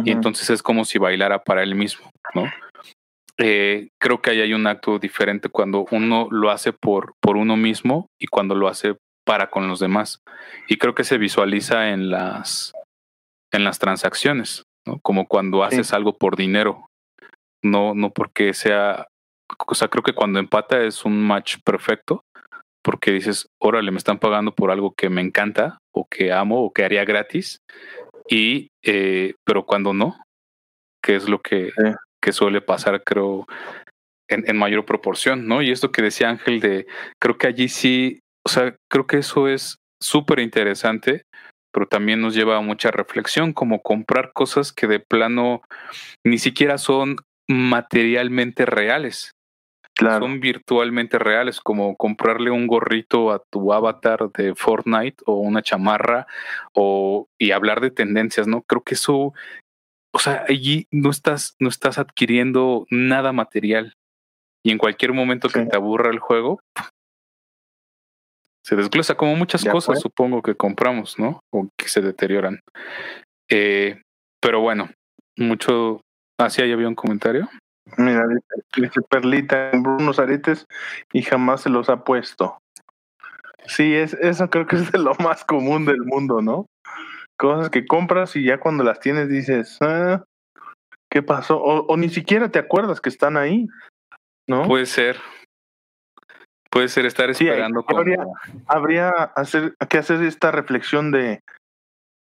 Y entonces es como si bailara para él mismo, ¿no? eh, creo que ahí hay un acto diferente cuando uno lo hace por, por uno mismo y cuando lo hace para con los demás. Y creo que se visualiza en las, en las transacciones, ¿no? Como cuando haces algo por dinero, no, no porque sea, o sea, creo que cuando empata es un match perfecto, porque dices, órale, me están pagando por algo que me encanta o que amo o que haría gratis, y, eh, pero cuando no, que es lo que, que suele pasar, creo, en, en, mayor proporción, ¿no? Y esto que decía Ángel de, creo que allí sí, o sea, creo que eso es súper interesante, pero también nos lleva a mucha reflexión, como comprar cosas que de plano ni siquiera son materialmente reales. Son virtualmente reales, como comprarle un gorrito a tu avatar de Fortnite o una chamarra o y hablar de tendencias, ¿no? Creo que eso, o sea, allí no estás, no estás adquiriendo nada material. Y en cualquier momento que te aburra el juego, se desglosa como muchas cosas, supongo que compramos, ¿no? O que se deterioran. Eh, pero bueno, mucho. ¿Así ahí había un comentario? Mira, dice, Perlita, unos aretes y jamás se los ha puesto. Sí, es, eso creo que es de lo más común del mundo, ¿no? Cosas que compras y ya cuando las tienes dices, ah, ¿qué pasó? O, ni siquiera te acuerdas que están ahí, ¿no? Puede ser. Puede ser estar esperando. habría, habría hacer, que hacer esta reflexión de,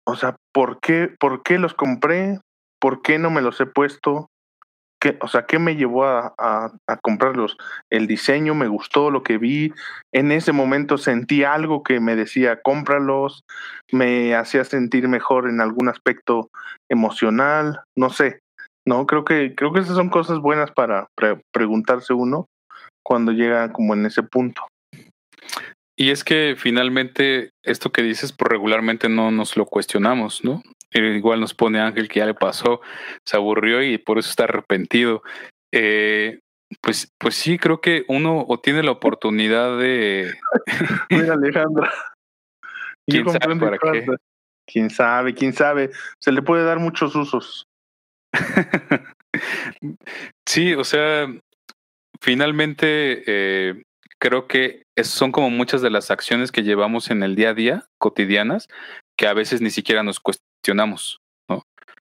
o sea, ¿por qué, ¿por qué los compré? ¿Por qué no me los he puesto? ¿Qué, o sea, ¿qué me llevó a, a, a, comprarlos? El diseño, me gustó lo que vi. En ese momento sentí algo que me decía, cómpralos. Me hacía sentir mejor en algún aspecto emocional. No sé. No, creo que, creo que esas son cosas buenas para preguntarse uno cuando llega como en ese punto. Y es que finalmente esto que dices, pues regularmente no nos lo cuestionamos, ¿no? Igual nos pone Ángel que ya le pasó, se aburrió y por eso está arrepentido. Eh, pues, pues sí, creo que uno o tiene la oportunidad de. Mira, Alejandra. ¿Quién sabe para qué? ¿Quién sabe? ¿Quién sabe? Se le puede dar muchos usos. sí, o sea, finalmente eh, creo que son como muchas de las acciones que llevamos en el día a día, cotidianas, que a veces ni siquiera nos cuestionamos, ¿no?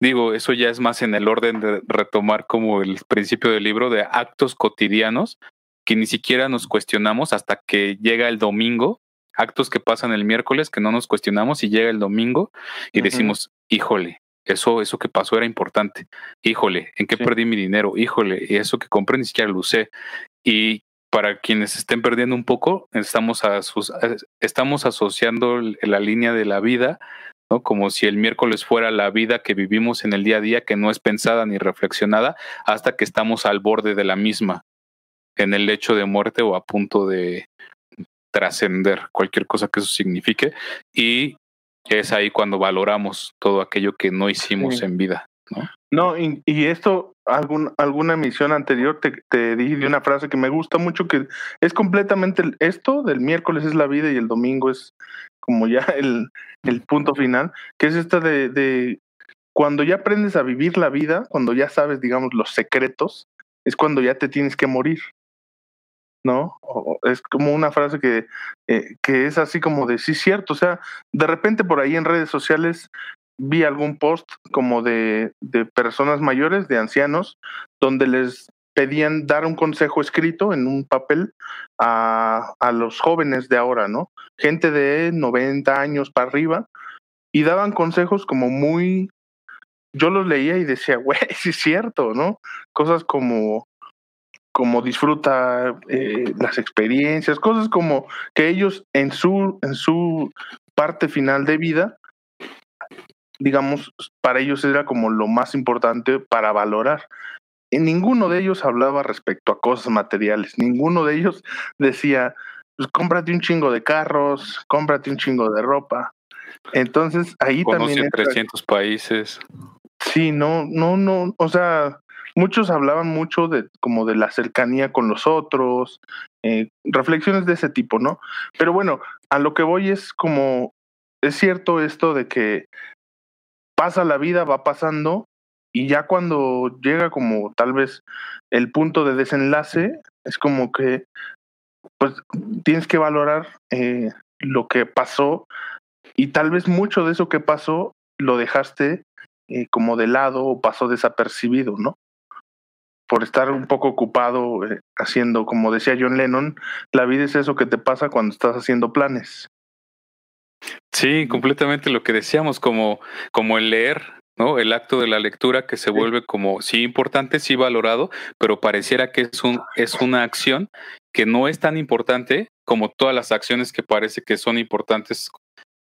Digo, eso ya es más en el orden de retomar como el principio del libro de actos cotidianos que ni siquiera nos cuestionamos hasta que llega el domingo, actos que pasan el miércoles que no nos cuestionamos y llega el domingo y decimos, híjole, eso, eso que pasó era importante. Híjole, ¿en qué perdí mi dinero? Híjole, y eso que compré ni siquiera lo usé. Y para quienes estén perdiendo un poco, estamos, estamos asociando la línea de la vida, ¿no? Como si el miércoles fuera la vida que vivimos en el día a día, que no es pensada ni reflexionada, hasta que estamos al borde de la misma, en el lecho de muerte o a punto de trascender, cualquier cosa que eso signifique. Y es ahí cuando valoramos todo aquello que no hicimos en vida. ¿no? No, y, y, esto, algún, alguna emisión anterior te, te dije de una frase que me gusta mucho, que es completamente esto del miércoles es la vida y el domingo es como ya el, el punto final, que es esta de, de cuando ya aprendes a vivir la vida, cuando ya sabes, digamos, los secretos, es cuando ya te tienes que morir. ¿No? O es como una frase que, eh, que es así como de sí, cierto. O sea, de repente por ahí en redes sociales vi algún post como de, de personas mayores, de ancianos, donde les pedían dar un consejo escrito en un papel a, a los jóvenes de ahora, ¿no? Gente de 90 años para arriba, y daban consejos como muy... Yo los leía y decía, güey, sí es cierto, ¿no? Cosas como, como disfruta eh, las experiencias, cosas como que ellos en su, en su parte final de vida digamos, para ellos era como lo más importante para valorar. Y ninguno de ellos hablaba respecto a cosas materiales, ninguno de ellos decía, pues cómprate un chingo de carros, cómprate un chingo de ropa. Entonces ahí también... 300 países. Sí, no, no, no, o sea, muchos hablaban mucho de como de la cercanía con los otros, eh, reflexiones de ese tipo, ¿no? Pero bueno, a lo que voy es como, es cierto esto de que pasa la vida, va pasando y ya cuando llega como tal vez el punto de desenlace, es como que pues tienes que valorar eh, lo que pasó y tal vez mucho de eso que pasó lo dejaste eh, como de lado o pasó desapercibido, ¿no? Por estar un poco ocupado eh, haciendo, como decía John Lennon, la vida es eso que te pasa cuando estás haciendo planes. Sí, completamente lo que decíamos, como, como el leer, ¿no? El acto de la lectura que se vuelve como, sí, importante, sí valorado, pero pareciera que es, un, es una acción que no es tan importante como todas las acciones que parece que son importantes,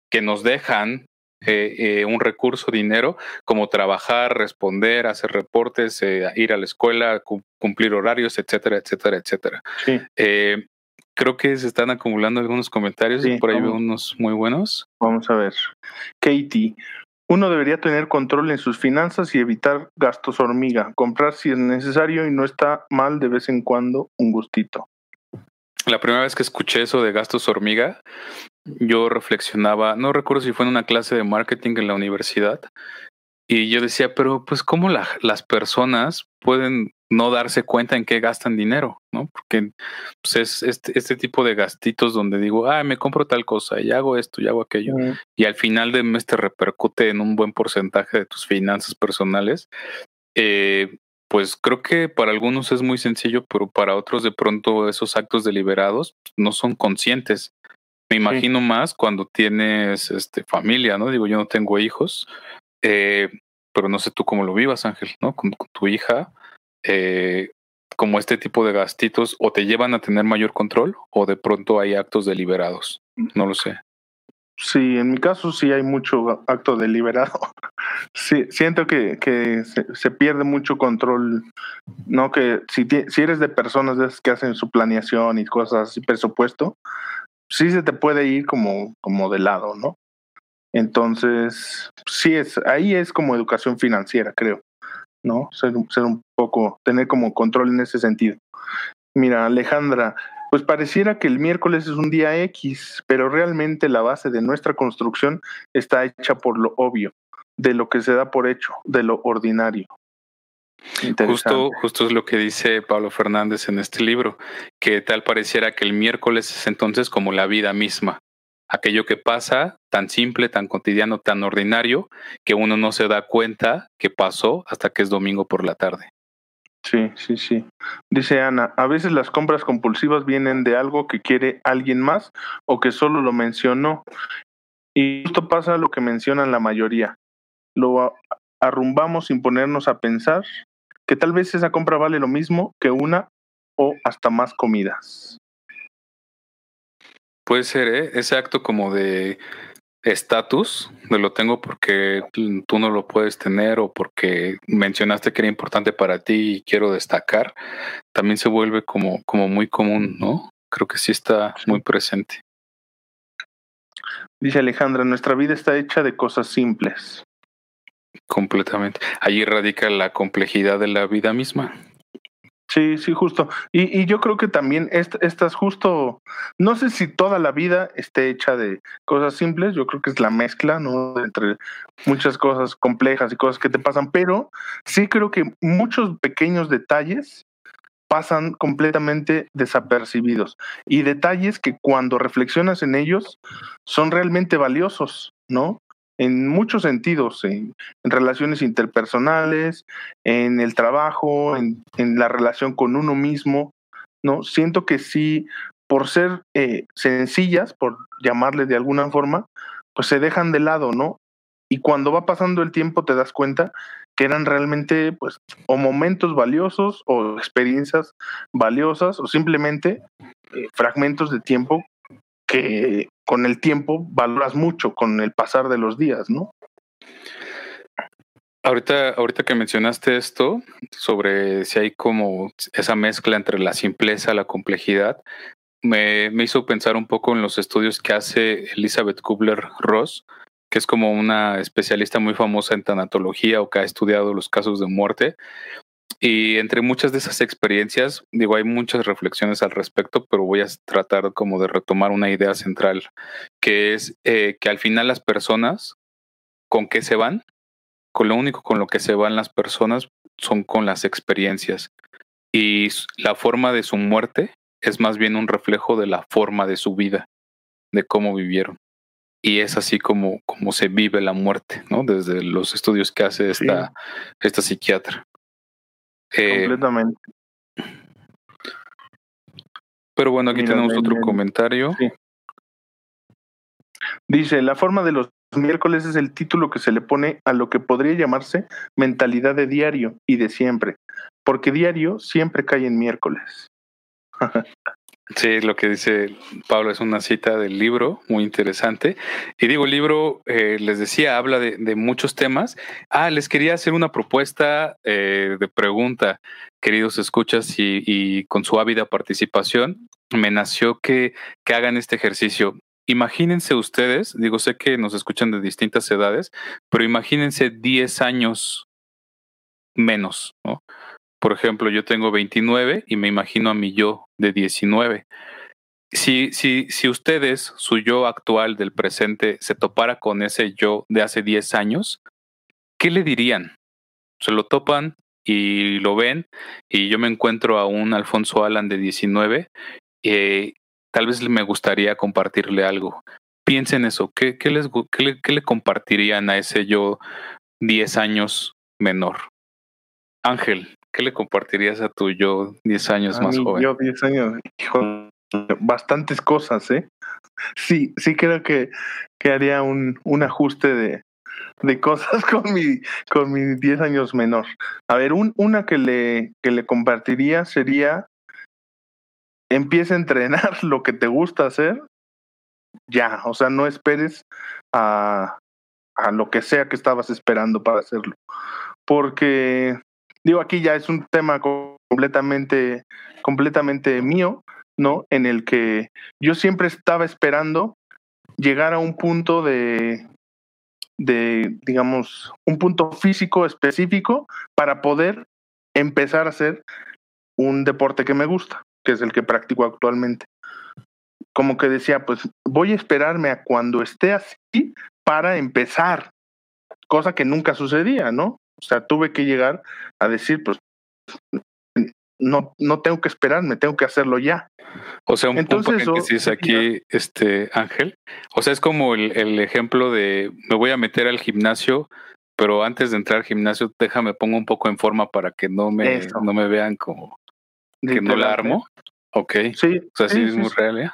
que nos dejan eh, eh, un recurso, dinero, como trabajar, responder, hacer reportes, eh, ir a la escuela, cumplir horarios, etcétera, etcétera, etcétera. Sí creo que se están acumulando algunos comentarios. y por ahí veo unos muy buenos. Vamos a ver. Katie. Uno debería tener control en sus finanzas y evitar gastos hormiga. Comprar si es necesario y no está mal de vez en cuando un gustito. La primera vez que escuché eso de gastos hormiga, yo reflexionaba, no recuerdo si fue en una clase de marketing en la universidad, y yo decía, pero pues cómo las personas pueden no darse cuenta en qué gastan dinero, ¿no? Porque pues, es este, este, tipo de gastitos donde digo, ah, me compro tal cosa y hago esto y hago aquello. Y al final del mes te repercute en un buen porcentaje de tus finanzas personales. Eh, pues creo que para algunos es muy sencillo, pero para otros de pronto esos actos deliberados no son conscientes. Me imagino más cuando tienes este, familia, ¿no? Digo, yo no tengo hijos, eh, pero no sé tú cómo lo vivas, Ángel, ¿no? Con, tu hija, eh, como este tipo de gastitos o te llevan a tener mayor control o de pronto hay actos deliberados. No lo sé. Sí, en mi caso sí hay mucho acto deliberado. Sí, siento que, que se, pierde mucho control, ¿no? Que si, si eres de personas que hacen su planeación y cosas así, presupuesto, sí se te puede ir como, como de lado, ¿no? Entonces, sí es, ahí es como educación financiera, creo, ¿no? Ser, ser un poco, tener como control en ese sentido. Mira, Alejandra, pues pareciera que el miércoles es un día X, pero realmente la base de nuestra construcción está hecha por lo obvio, de lo que se da por hecho, de lo ordinario. Justo, justo es lo que dice Pablo Fernández en este libro, que tal pareciera que el miércoles es entonces como la vida misma, aquello que pasa tan simple, tan cotidiano, tan ordinario, que uno no se da cuenta que pasó hasta que es domingo por la tarde. Sí, sí, sí. Dice Ana, a veces las compras compulsivas vienen de algo que quiere alguien más o que solo lo mencionó. Y justo pasa lo que mencionan la mayoría. Lo arrumbamos sin ponernos a pensar que tal vez esa compra vale lo mismo que una o hasta más comidas. Puede ser, ¿eh? Ese acto como de estatus, de lo tengo porque tú no lo puedes tener o porque mencionaste que era importante para ti y quiero destacar, también se vuelve como, como muy común, ¿no? Creo que sí está muy presente. Dice Alejandra, nuestra vida está hecha de cosas simples. Completamente. Allí radica la complejidad de la vida misma. Sí, sí, justo. Y, y yo creo que también estás justo, no sé si toda la vida esté hecha de cosas simples, yo creo que es la mezcla, ¿no? Entre muchas cosas complejas y cosas que te pasan, pero sí creo que muchos pequeños detalles pasan completamente desapercibidos y detalles que cuando reflexionas en ellos son realmente valiosos, ¿no? En muchos sentidos, en, relaciones interpersonales, en el trabajo, en, la relación con uno mismo, ¿no? Siento que sí, por ser eh, sencillas, por llamarle de alguna forma, pues se dejan de lado, ¿no? Y cuando va pasando el tiempo te das cuenta que eran realmente, pues, o momentos valiosos, o experiencias valiosas, o simplemente eh, fragmentos de tiempo que con el tiempo valoras mucho con el pasar de los días, ¿no? Ahorita, ahorita que mencionaste esto, sobre si hay como esa mezcla entre la simpleza, la complejidad, me, me hizo pensar un poco en los estudios que hace Elizabeth Kubler-Ross, que es como una especialista muy famosa en tanatología o que ha estudiado los casos de muerte. Y entre muchas de esas experiencias, digo, hay muchas reflexiones al respecto, pero voy a tratar como de retomar una idea central, que es eh, que al final las personas, ¿con qué se van? con lo único con lo que se van las personas son con las experiencias. Y la forma de su muerte es más bien un reflejo de la forma de su vida, de cómo vivieron. Y es así como, como se vive la muerte, ¿no? Desde los estudios que hace esta, esta psiquiatra. Eh, Completamente. Pero bueno, aquí tenemos otro comentario. Dice, la forma de los miércoles es el título que se le pone a lo que podría llamarse mentalidad de diario y de siempre, porque diario siempre cae en miércoles. Sí, lo que dice Pablo es una cita del libro muy interesante. Y digo, el libro, eh, les decía, habla de, muchos temas. Ah, les quería hacer una propuesta eh, de pregunta, queridos escuchas, y, con su ávida participación, me nació que, que hagan este ejercicio. Imagínense ustedes, digo, sé que nos escuchan de distintas edades, pero imagínense 10 años menos, ¿no? Por ejemplo, yo tengo 29 y me imagino a mi yo de 19. Si, si, si ustedes, su yo actual del presente, se topara con ese yo de hace 10 años, ¿qué le dirían? Se lo topan y lo ven y yo me encuentro a un Alfonso Alan de 19, eh, tal vez me gustaría compartirle algo. Piensen eso, ¿qué, qué, les, qué, le, qué le compartirían a ese yo 10 años menor? Ángel, ¿Qué le compartirías a tu yo 10 años más joven? Yo 10 años, hijo, bastantes cosas, ¿eh? Sí, sí creo que, que haría un, un ajuste de, de cosas con mi, con mis 10 años menor. A ver, un, una que le, que le compartiría sería, empieza a entrenar lo que te gusta hacer, ya, o sea, no esperes a, a lo que sea que estabas esperando para hacerlo. Porque Digo, aquí ya es un tema completamente, completamente mío, ¿no? En el que yo siempre estaba esperando llegar a un punto de, de, digamos, un punto físico específico para poder empezar a hacer un deporte que me gusta, que es el que practico actualmente. Como que decía, pues voy a esperarme a cuando esté así para empezar, cosa que nunca sucedía, ¿no? O sea, tuve que llegar a decir, pues, no, no tengo que esperarme, tengo que hacerlo ya. O sea, un Entonces, punto que dice aquí, este Ángel. O sea, es como el, el, ejemplo de me voy a meter al gimnasio, pero antes de entrar al gimnasio, déjame pongo un poco en forma para que no me, no me vean como que no la armo. Ok. Sí. O sea, sí, es muy real, ¿eh?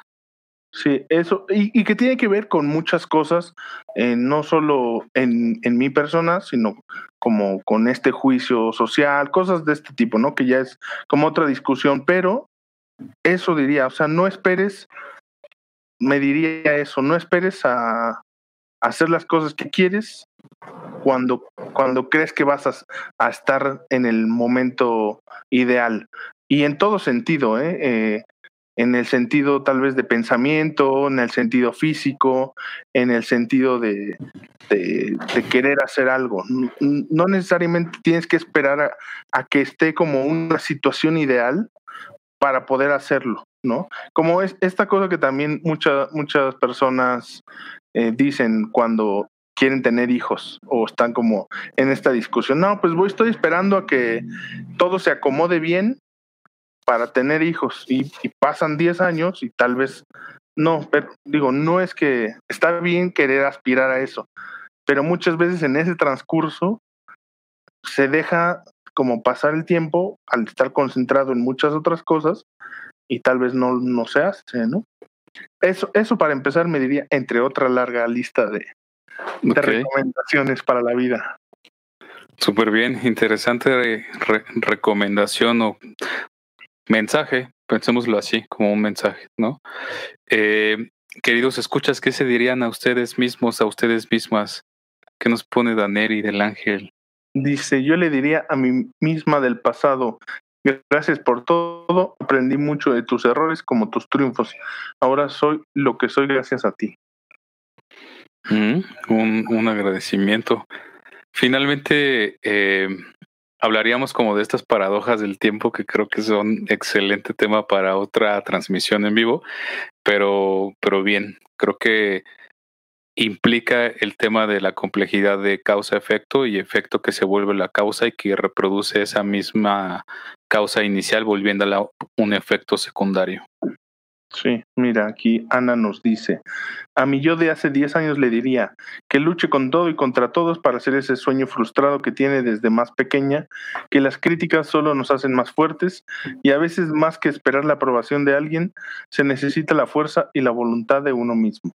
Sí, eso, y, que tiene que ver con muchas cosas, eh, no solo en, en mi persona, sino como con este juicio social, cosas de este tipo, ¿no? Que ya es como otra discusión, pero eso diría, o sea, no esperes, me diría eso, no esperes a, hacer las cosas que quieres cuando, cuando crees que vas a, a, estar en el momento ideal. Y en todo sentido, ¿eh? eh en el sentido tal vez de pensamiento, en el sentido físico, en el sentido de, de, querer hacer algo. No necesariamente tienes que esperar a, que esté como una situación ideal para poder hacerlo, ¿no? Como es esta cosa que también muchas muchas personas eh, dicen cuando quieren tener hijos o están como en esta discusión. No, pues voy, estoy esperando a que todo se acomode bien para tener hijos y, pasan 10 años y tal vez no, pero digo, no es que está bien querer aspirar a eso, pero muchas veces en ese transcurso se deja como pasar el tiempo al estar concentrado en muchas otras cosas y tal vez no, no se hace, ¿no? Eso, eso para empezar me diría, entre otra larga lista de, de recomendaciones para la vida. Súper bien, interesante recomendación o mensaje, pensémoslo así, como un mensaje, ¿no? Eh, queridos escuchas, ¿qué se dirían a ustedes mismos, a ustedes mismas? ¿Qué nos pone Daneri del ángel? Dice, yo le diría a mí misma del pasado, gracias por todo, aprendí mucho de tus errores como tus triunfos. Ahora soy lo que soy gracias a ti. Mm, un, un, agradecimiento. Finalmente, eh, hablaríamos como de estas paradojas del tiempo que creo que son excelente tema para otra transmisión en vivo, pero, pero bien, creo que implica el tema de la complejidad de causa-efecto y efecto que se vuelve la causa y que reproduce esa misma causa inicial volviéndola un efecto secundario. Sí, mira, aquí Ana nos dice, a mi yo de hace 10 años le diría que luche con todo y contra todos para hacer ese sueño frustrado que tiene desde más pequeña, que las críticas solo nos hacen más fuertes y a veces más que esperar la aprobación de alguien, se necesita la fuerza y la voluntad de uno mismo.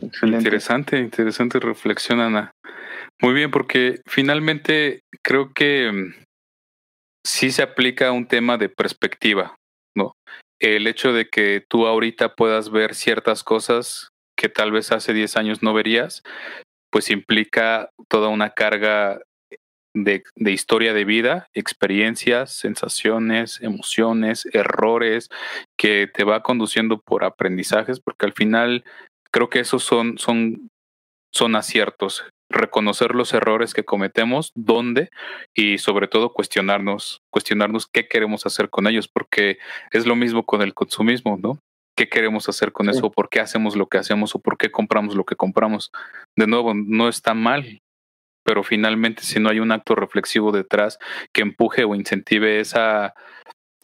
Excelente. Interesante, interesante reflexión, Ana. Muy bien, porque finalmente creo que mm, sí se aplica un tema de perspectiva. ¿No? El hecho de que tú ahorita puedas ver ciertas cosas que tal vez hace 10 años no verías, pues implica toda una carga de, de, historia de vida, experiencias, sensaciones, emociones, errores, que te va conduciendo por aprendizajes, porque al final creo que esos son, son, son aciertos reconocer los errores que cometemos, dónde y sobre todo cuestionarnos, cuestionarnos qué queremos hacer con ellos, porque es lo mismo con el consumismo, ¿no? ¿Qué queremos hacer con eso? ¿Por qué hacemos lo que hacemos o por qué compramos lo que compramos? De nuevo, no está mal, pero finalmente si no hay un acto reflexivo detrás que empuje o incentive esa,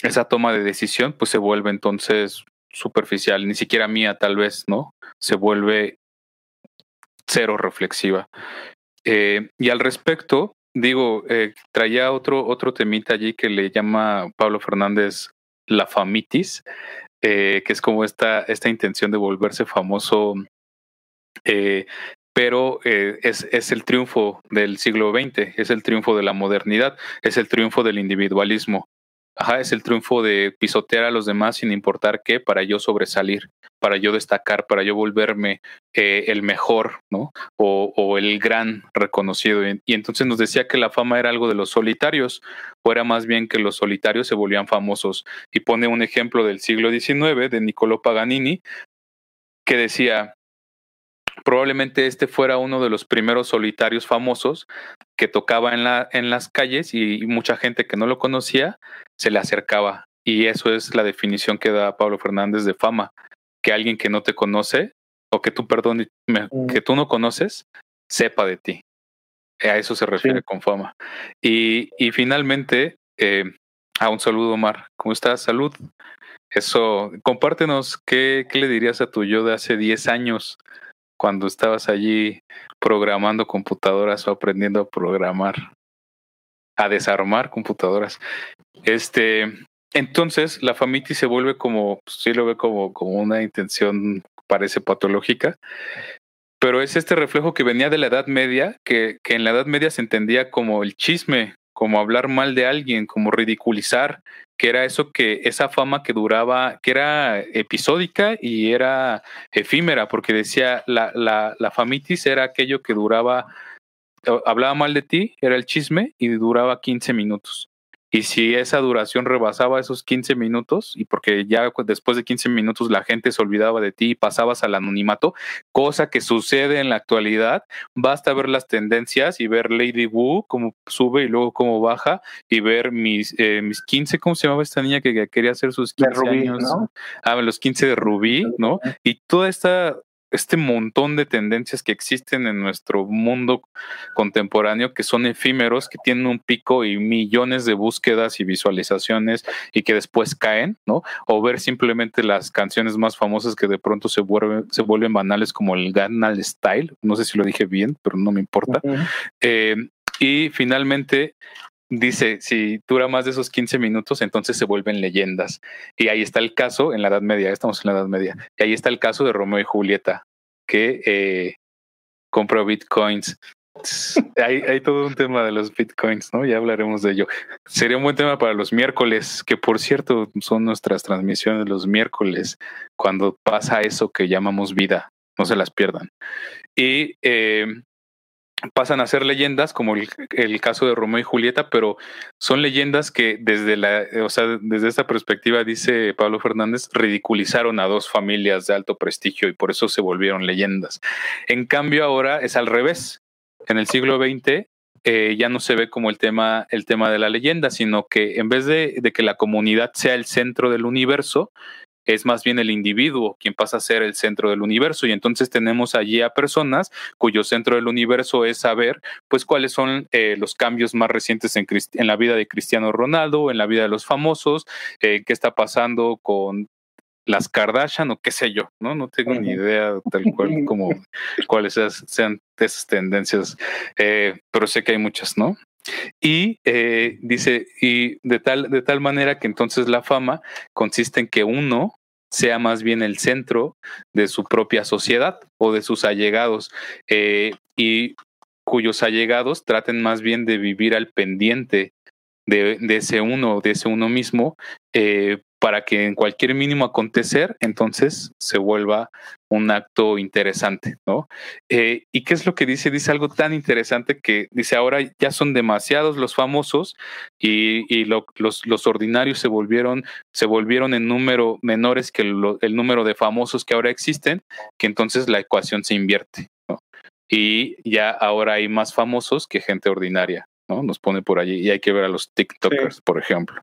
esa toma de decisión, pues se vuelve entonces superficial, ni siquiera mía tal vez, ¿no? Se vuelve cero reflexiva. Eh, y al respecto, digo, eh, traía otro, otro temita allí que le llama Pablo Fernández la famitis, eh, que es como esta, esta intención de volverse famoso, pero es, es el triunfo del siglo XX, es el triunfo de la modernidad, es el triunfo del individualismo. Ajá, es el triunfo de pisotear a los demás sin importar qué, para yo sobresalir, para yo destacar, para yo volverme eh, el mejor, ¿no? O, o, el gran reconocido. Y, entonces nos decía que la fama era algo de los solitarios, o era más bien que los solitarios se volvían famosos. Y pone un ejemplo del siglo XIX de Niccolò Paganini, que decía, probablemente este fuera uno de los primeros solitarios famosos que tocaba en, la, en las calles y mucha gente que no lo conocía se le acercaba. Y eso es la definición que da Pablo Fernández de fama, que alguien que no te conoce o que tú, perdón, mm. que tú no conoces, sepa de ti. A eso se refiere con fama. Y, y finalmente, eh, a un saludo, Omar. ¿Cómo estás? Salud. Eso, compártenos qué, qué le dirías a tu yo de hace 10 años cuando estabas allí programando computadoras o aprendiendo a programar, a desarmar computadoras. Este, entonces la Famiti se vuelve como, pues, sí lo ve como, como una intención, parece patológica, pero es este reflejo que venía de la Edad Media, que, que en la Edad Media se entendía como el chisme, como hablar mal de alguien, como ridiculizar, que era eso que esa fama que duraba, que era episódica y era efímera, porque decía la, la, la famitis era aquello que duraba, hablaba mal de ti, era el chisme y duraba 15 minutos. Y si esa duración rebasaba esos 15 minutos, y porque ya después de 15 minutos la gente se olvidaba de ti y pasabas al anonimato, cosa que sucede en la actualidad, basta ver las tendencias y ver Lady Wu cómo sube y luego cómo baja, y ver mis, eh, mis 15, ¿cómo se llamaba esta niña que, quería hacer sus 15 años? ¿no? Ah, los 15 de Rubí, ¿no? Y toda esta este montón de tendencias que existen en nuestro mundo contemporáneo que son efímeros, que tienen un pico y millones de búsquedas y visualizaciones y que después caen, ¿no? O ver simplemente las canciones más famosas que de pronto se vuelven, se vuelven banales como el Gangnam Style, no sé si lo dije bien, pero no me importa. Eh, y finalmente dice, si dura más de esos 15 minutos, entonces se vuelven leyendas. Y ahí está el caso, en la Edad Media, estamos en la Edad Media, y ahí está el caso de Romeo y Julieta, que eh, compró bitcoins. hay, hay todo un tema de los bitcoins, ¿no? Ya hablaremos de ello. Sería un buen tema para los miércoles, que por cierto son nuestras transmisiones los miércoles, cuando pasa eso que llamamos vida, no se las pierdan. Y eh, pasan a ser leyendas, como el, caso de Romeo y Julieta, pero son leyendas que desde la, o sea, desde esta perspectiva, dice Pablo Fernández, ridiculizaron a dos familias de alto prestigio y por eso se volvieron leyendas. En cambio, ahora es al revés. En el siglo XX eh, ya no se ve como el tema, el tema de la leyenda, sino que en vez de, de que la comunidad sea el centro del universo, es más bien el individuo quien pasa a ser el centro del universo y entonces tenemos allí a personas cuyo centro del universo es saber pues cuáles son eh, los cambios más recientes en, en, la vida de Cristiano Ronaldo, en la vida de los famosos, eh, qué está pasando con las Kardashian o qué sé yo, ¿no? No tengo ni idea tal cual como cuáles sean esas tendencias, eh, pero sé que hay muchas, ¿no? Y eh, dice, y de tal, de tal manera que entonces la fama consiste en que uno sea más bien el centro de su propia sociedad o de sus allegados eh, y cuyos allegados traten más bien de vivir al pendiente de, ese uno, de ese uno mismo, eh, para que en cualquier mínimo acontecer, entonces se vuelva un acto interesante, ¿no? Eh, ¿Y qué es lo que dice? Dice algo tan interesante que dice, ahora ya son demasiados los famosos y, los, los, ordinarios se volvieron, se volvieron en número menores que el, número de famosos que ahora existen, que entonces la ecuación se invierte, ¿no? Y ya ahora hay más famosos que gente ordinaria, ¿no? Nos pone por allí y hay que ver a los TikTokers, por ejemplo.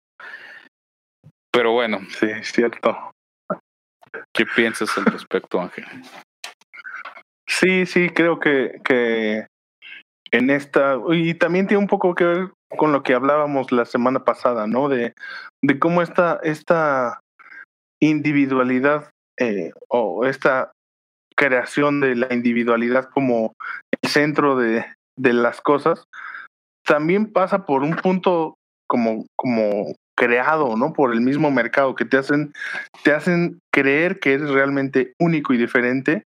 Pero bueno. Sí, es cierto. ¿Qué piensas al respecto, Ángel? Sí, sí, creo que, que en esta, y también tiene un poco que ver con lo que hablábamos la semana pasada, ¿no? De, de cómo esta, esta individualidad eh, o esta creación de la individualidad como el centro de, de las cosas, también pasa por un punto como, como creado, ¿no? Por el mismo mercado, que te hacen, te hacen creer que eres realmente único y diferente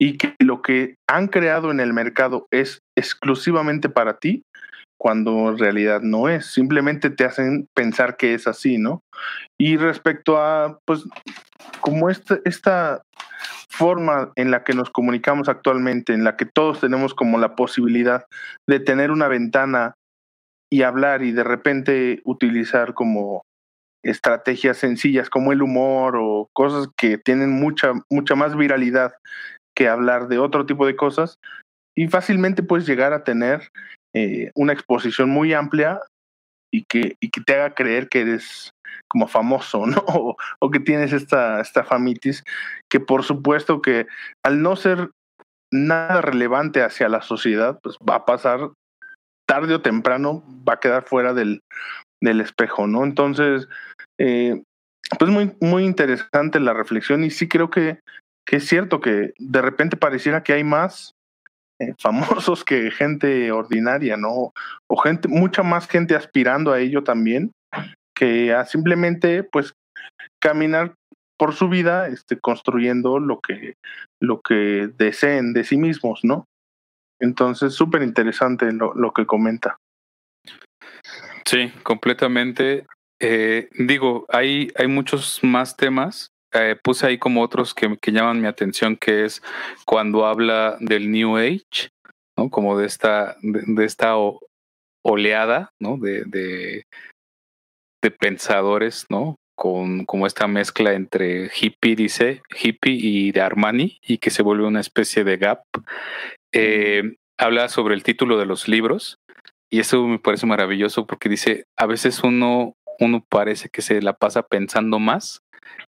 y que lo que han creado en el mercado es exclusivamente para ti, cuando en realidad no es. Simplemente te hacen pensar que es así, ¿no? Y respecto a, pues, como esta, esta forma en la que nos comunicamos actualmente, en la que todos tenemos como la posibilidad de tener una ventana y hablar y de repente utilizar como estrategias sencillas como el humor o cosas que tienen mucha, mucha más viralidad que hablar de otro tipo de cosas y fácilmente puedes llegar a tener eh, una exposición muy amplia y que, y que te haga creer que eres como famoso, ¿no? O, o, que tienes esta, esta famitis, que por supuesto que al no ser nada relevante hacia la sociedad, pues va a pasar tarde o temprano va a quedar fuera del, del espejo, ¿no? Entonces, eh, pues muy, muy interesante la reflexión y sí creo que, que es cierto que de repente pareciera que hay más eh, famosos que gente ordinaria, ¿no? O gente, mucha más gente aspirando a ello también, que a simplemente, pues, caminar por su vida, este, construyendo lo que, lo que deseen de sí mismos, ¿no? Entonces, súper interesante lo, lo, que comenta. Sí, completamente. Eh, digo, hay, hay muchos más temas. Eh, puse ahí como otros que, que, llaman mi atención, que es cuando habla del New Age, ¿no? Como de esta, de, esta oleada, ¿no? De, de, de pensadores, ¿no? Con como esta mezcla entre hippie, dice, hippie y de Armani, y que se vuelve una especie de gap. Eh, habla sobre el título de los libros y eso me parece maravilloso porque dice, a veces uno, uno parece que se la pasa pensando más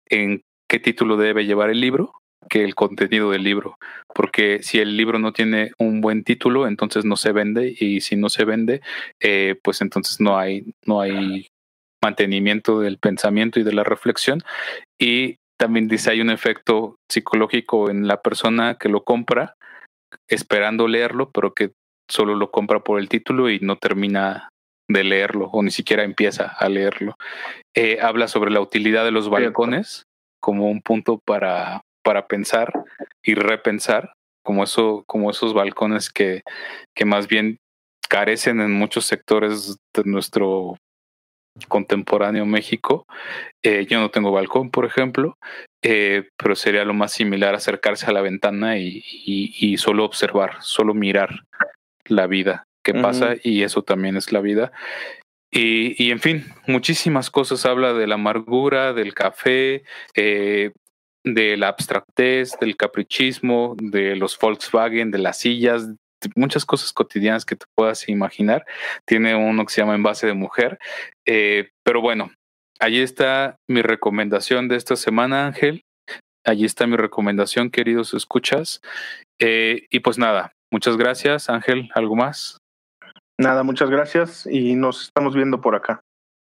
en qué título debe llevar el libro que el contenido del libro, porque si el libro no tiene un buen título, entonces no se vende y si no se vende, eh, pues entonces no hay, no hay mantenimiento del pensamiento y de la reflexión y también dice hay un efecto psicológico en la persona que lo compra esperando leerlo, pero que solo lo compra por el título y no termina de leerlo o ni siquiera empieza a leerlo. Eh, habla sobre la utilidad de los balcones como un punto para, para pensar y repensar, como, eso, como esos balcones que, que más bien carecen en muchos sectores de nuestro contemporáneo México. Eh, yo no tengo balcón, por ejemplo, eh, pero sería lo más similar acercarse a la ventana y, y, solo observar, solo mirar la vida que pasa y eso también es la vida. Y, y, en fin, muchísimas cosas. Habla de la amargura, del café, eh, de la abstractez, del caprichismo, de los Volkswagen, de las sillas, muchas cosas cotidianas que te puedas imaginar. Tiene uno que se llama Envase de Mujer. Eh, pero bueno, Allí está mi recomendación de esta semana, Ángel. Allí está mi recomendación, queridos escuchas. Eh, y pues nada, muchas gracias, Ángel. ¿Algo más? Nada, muchas gracias y nos estamos viendo por acá.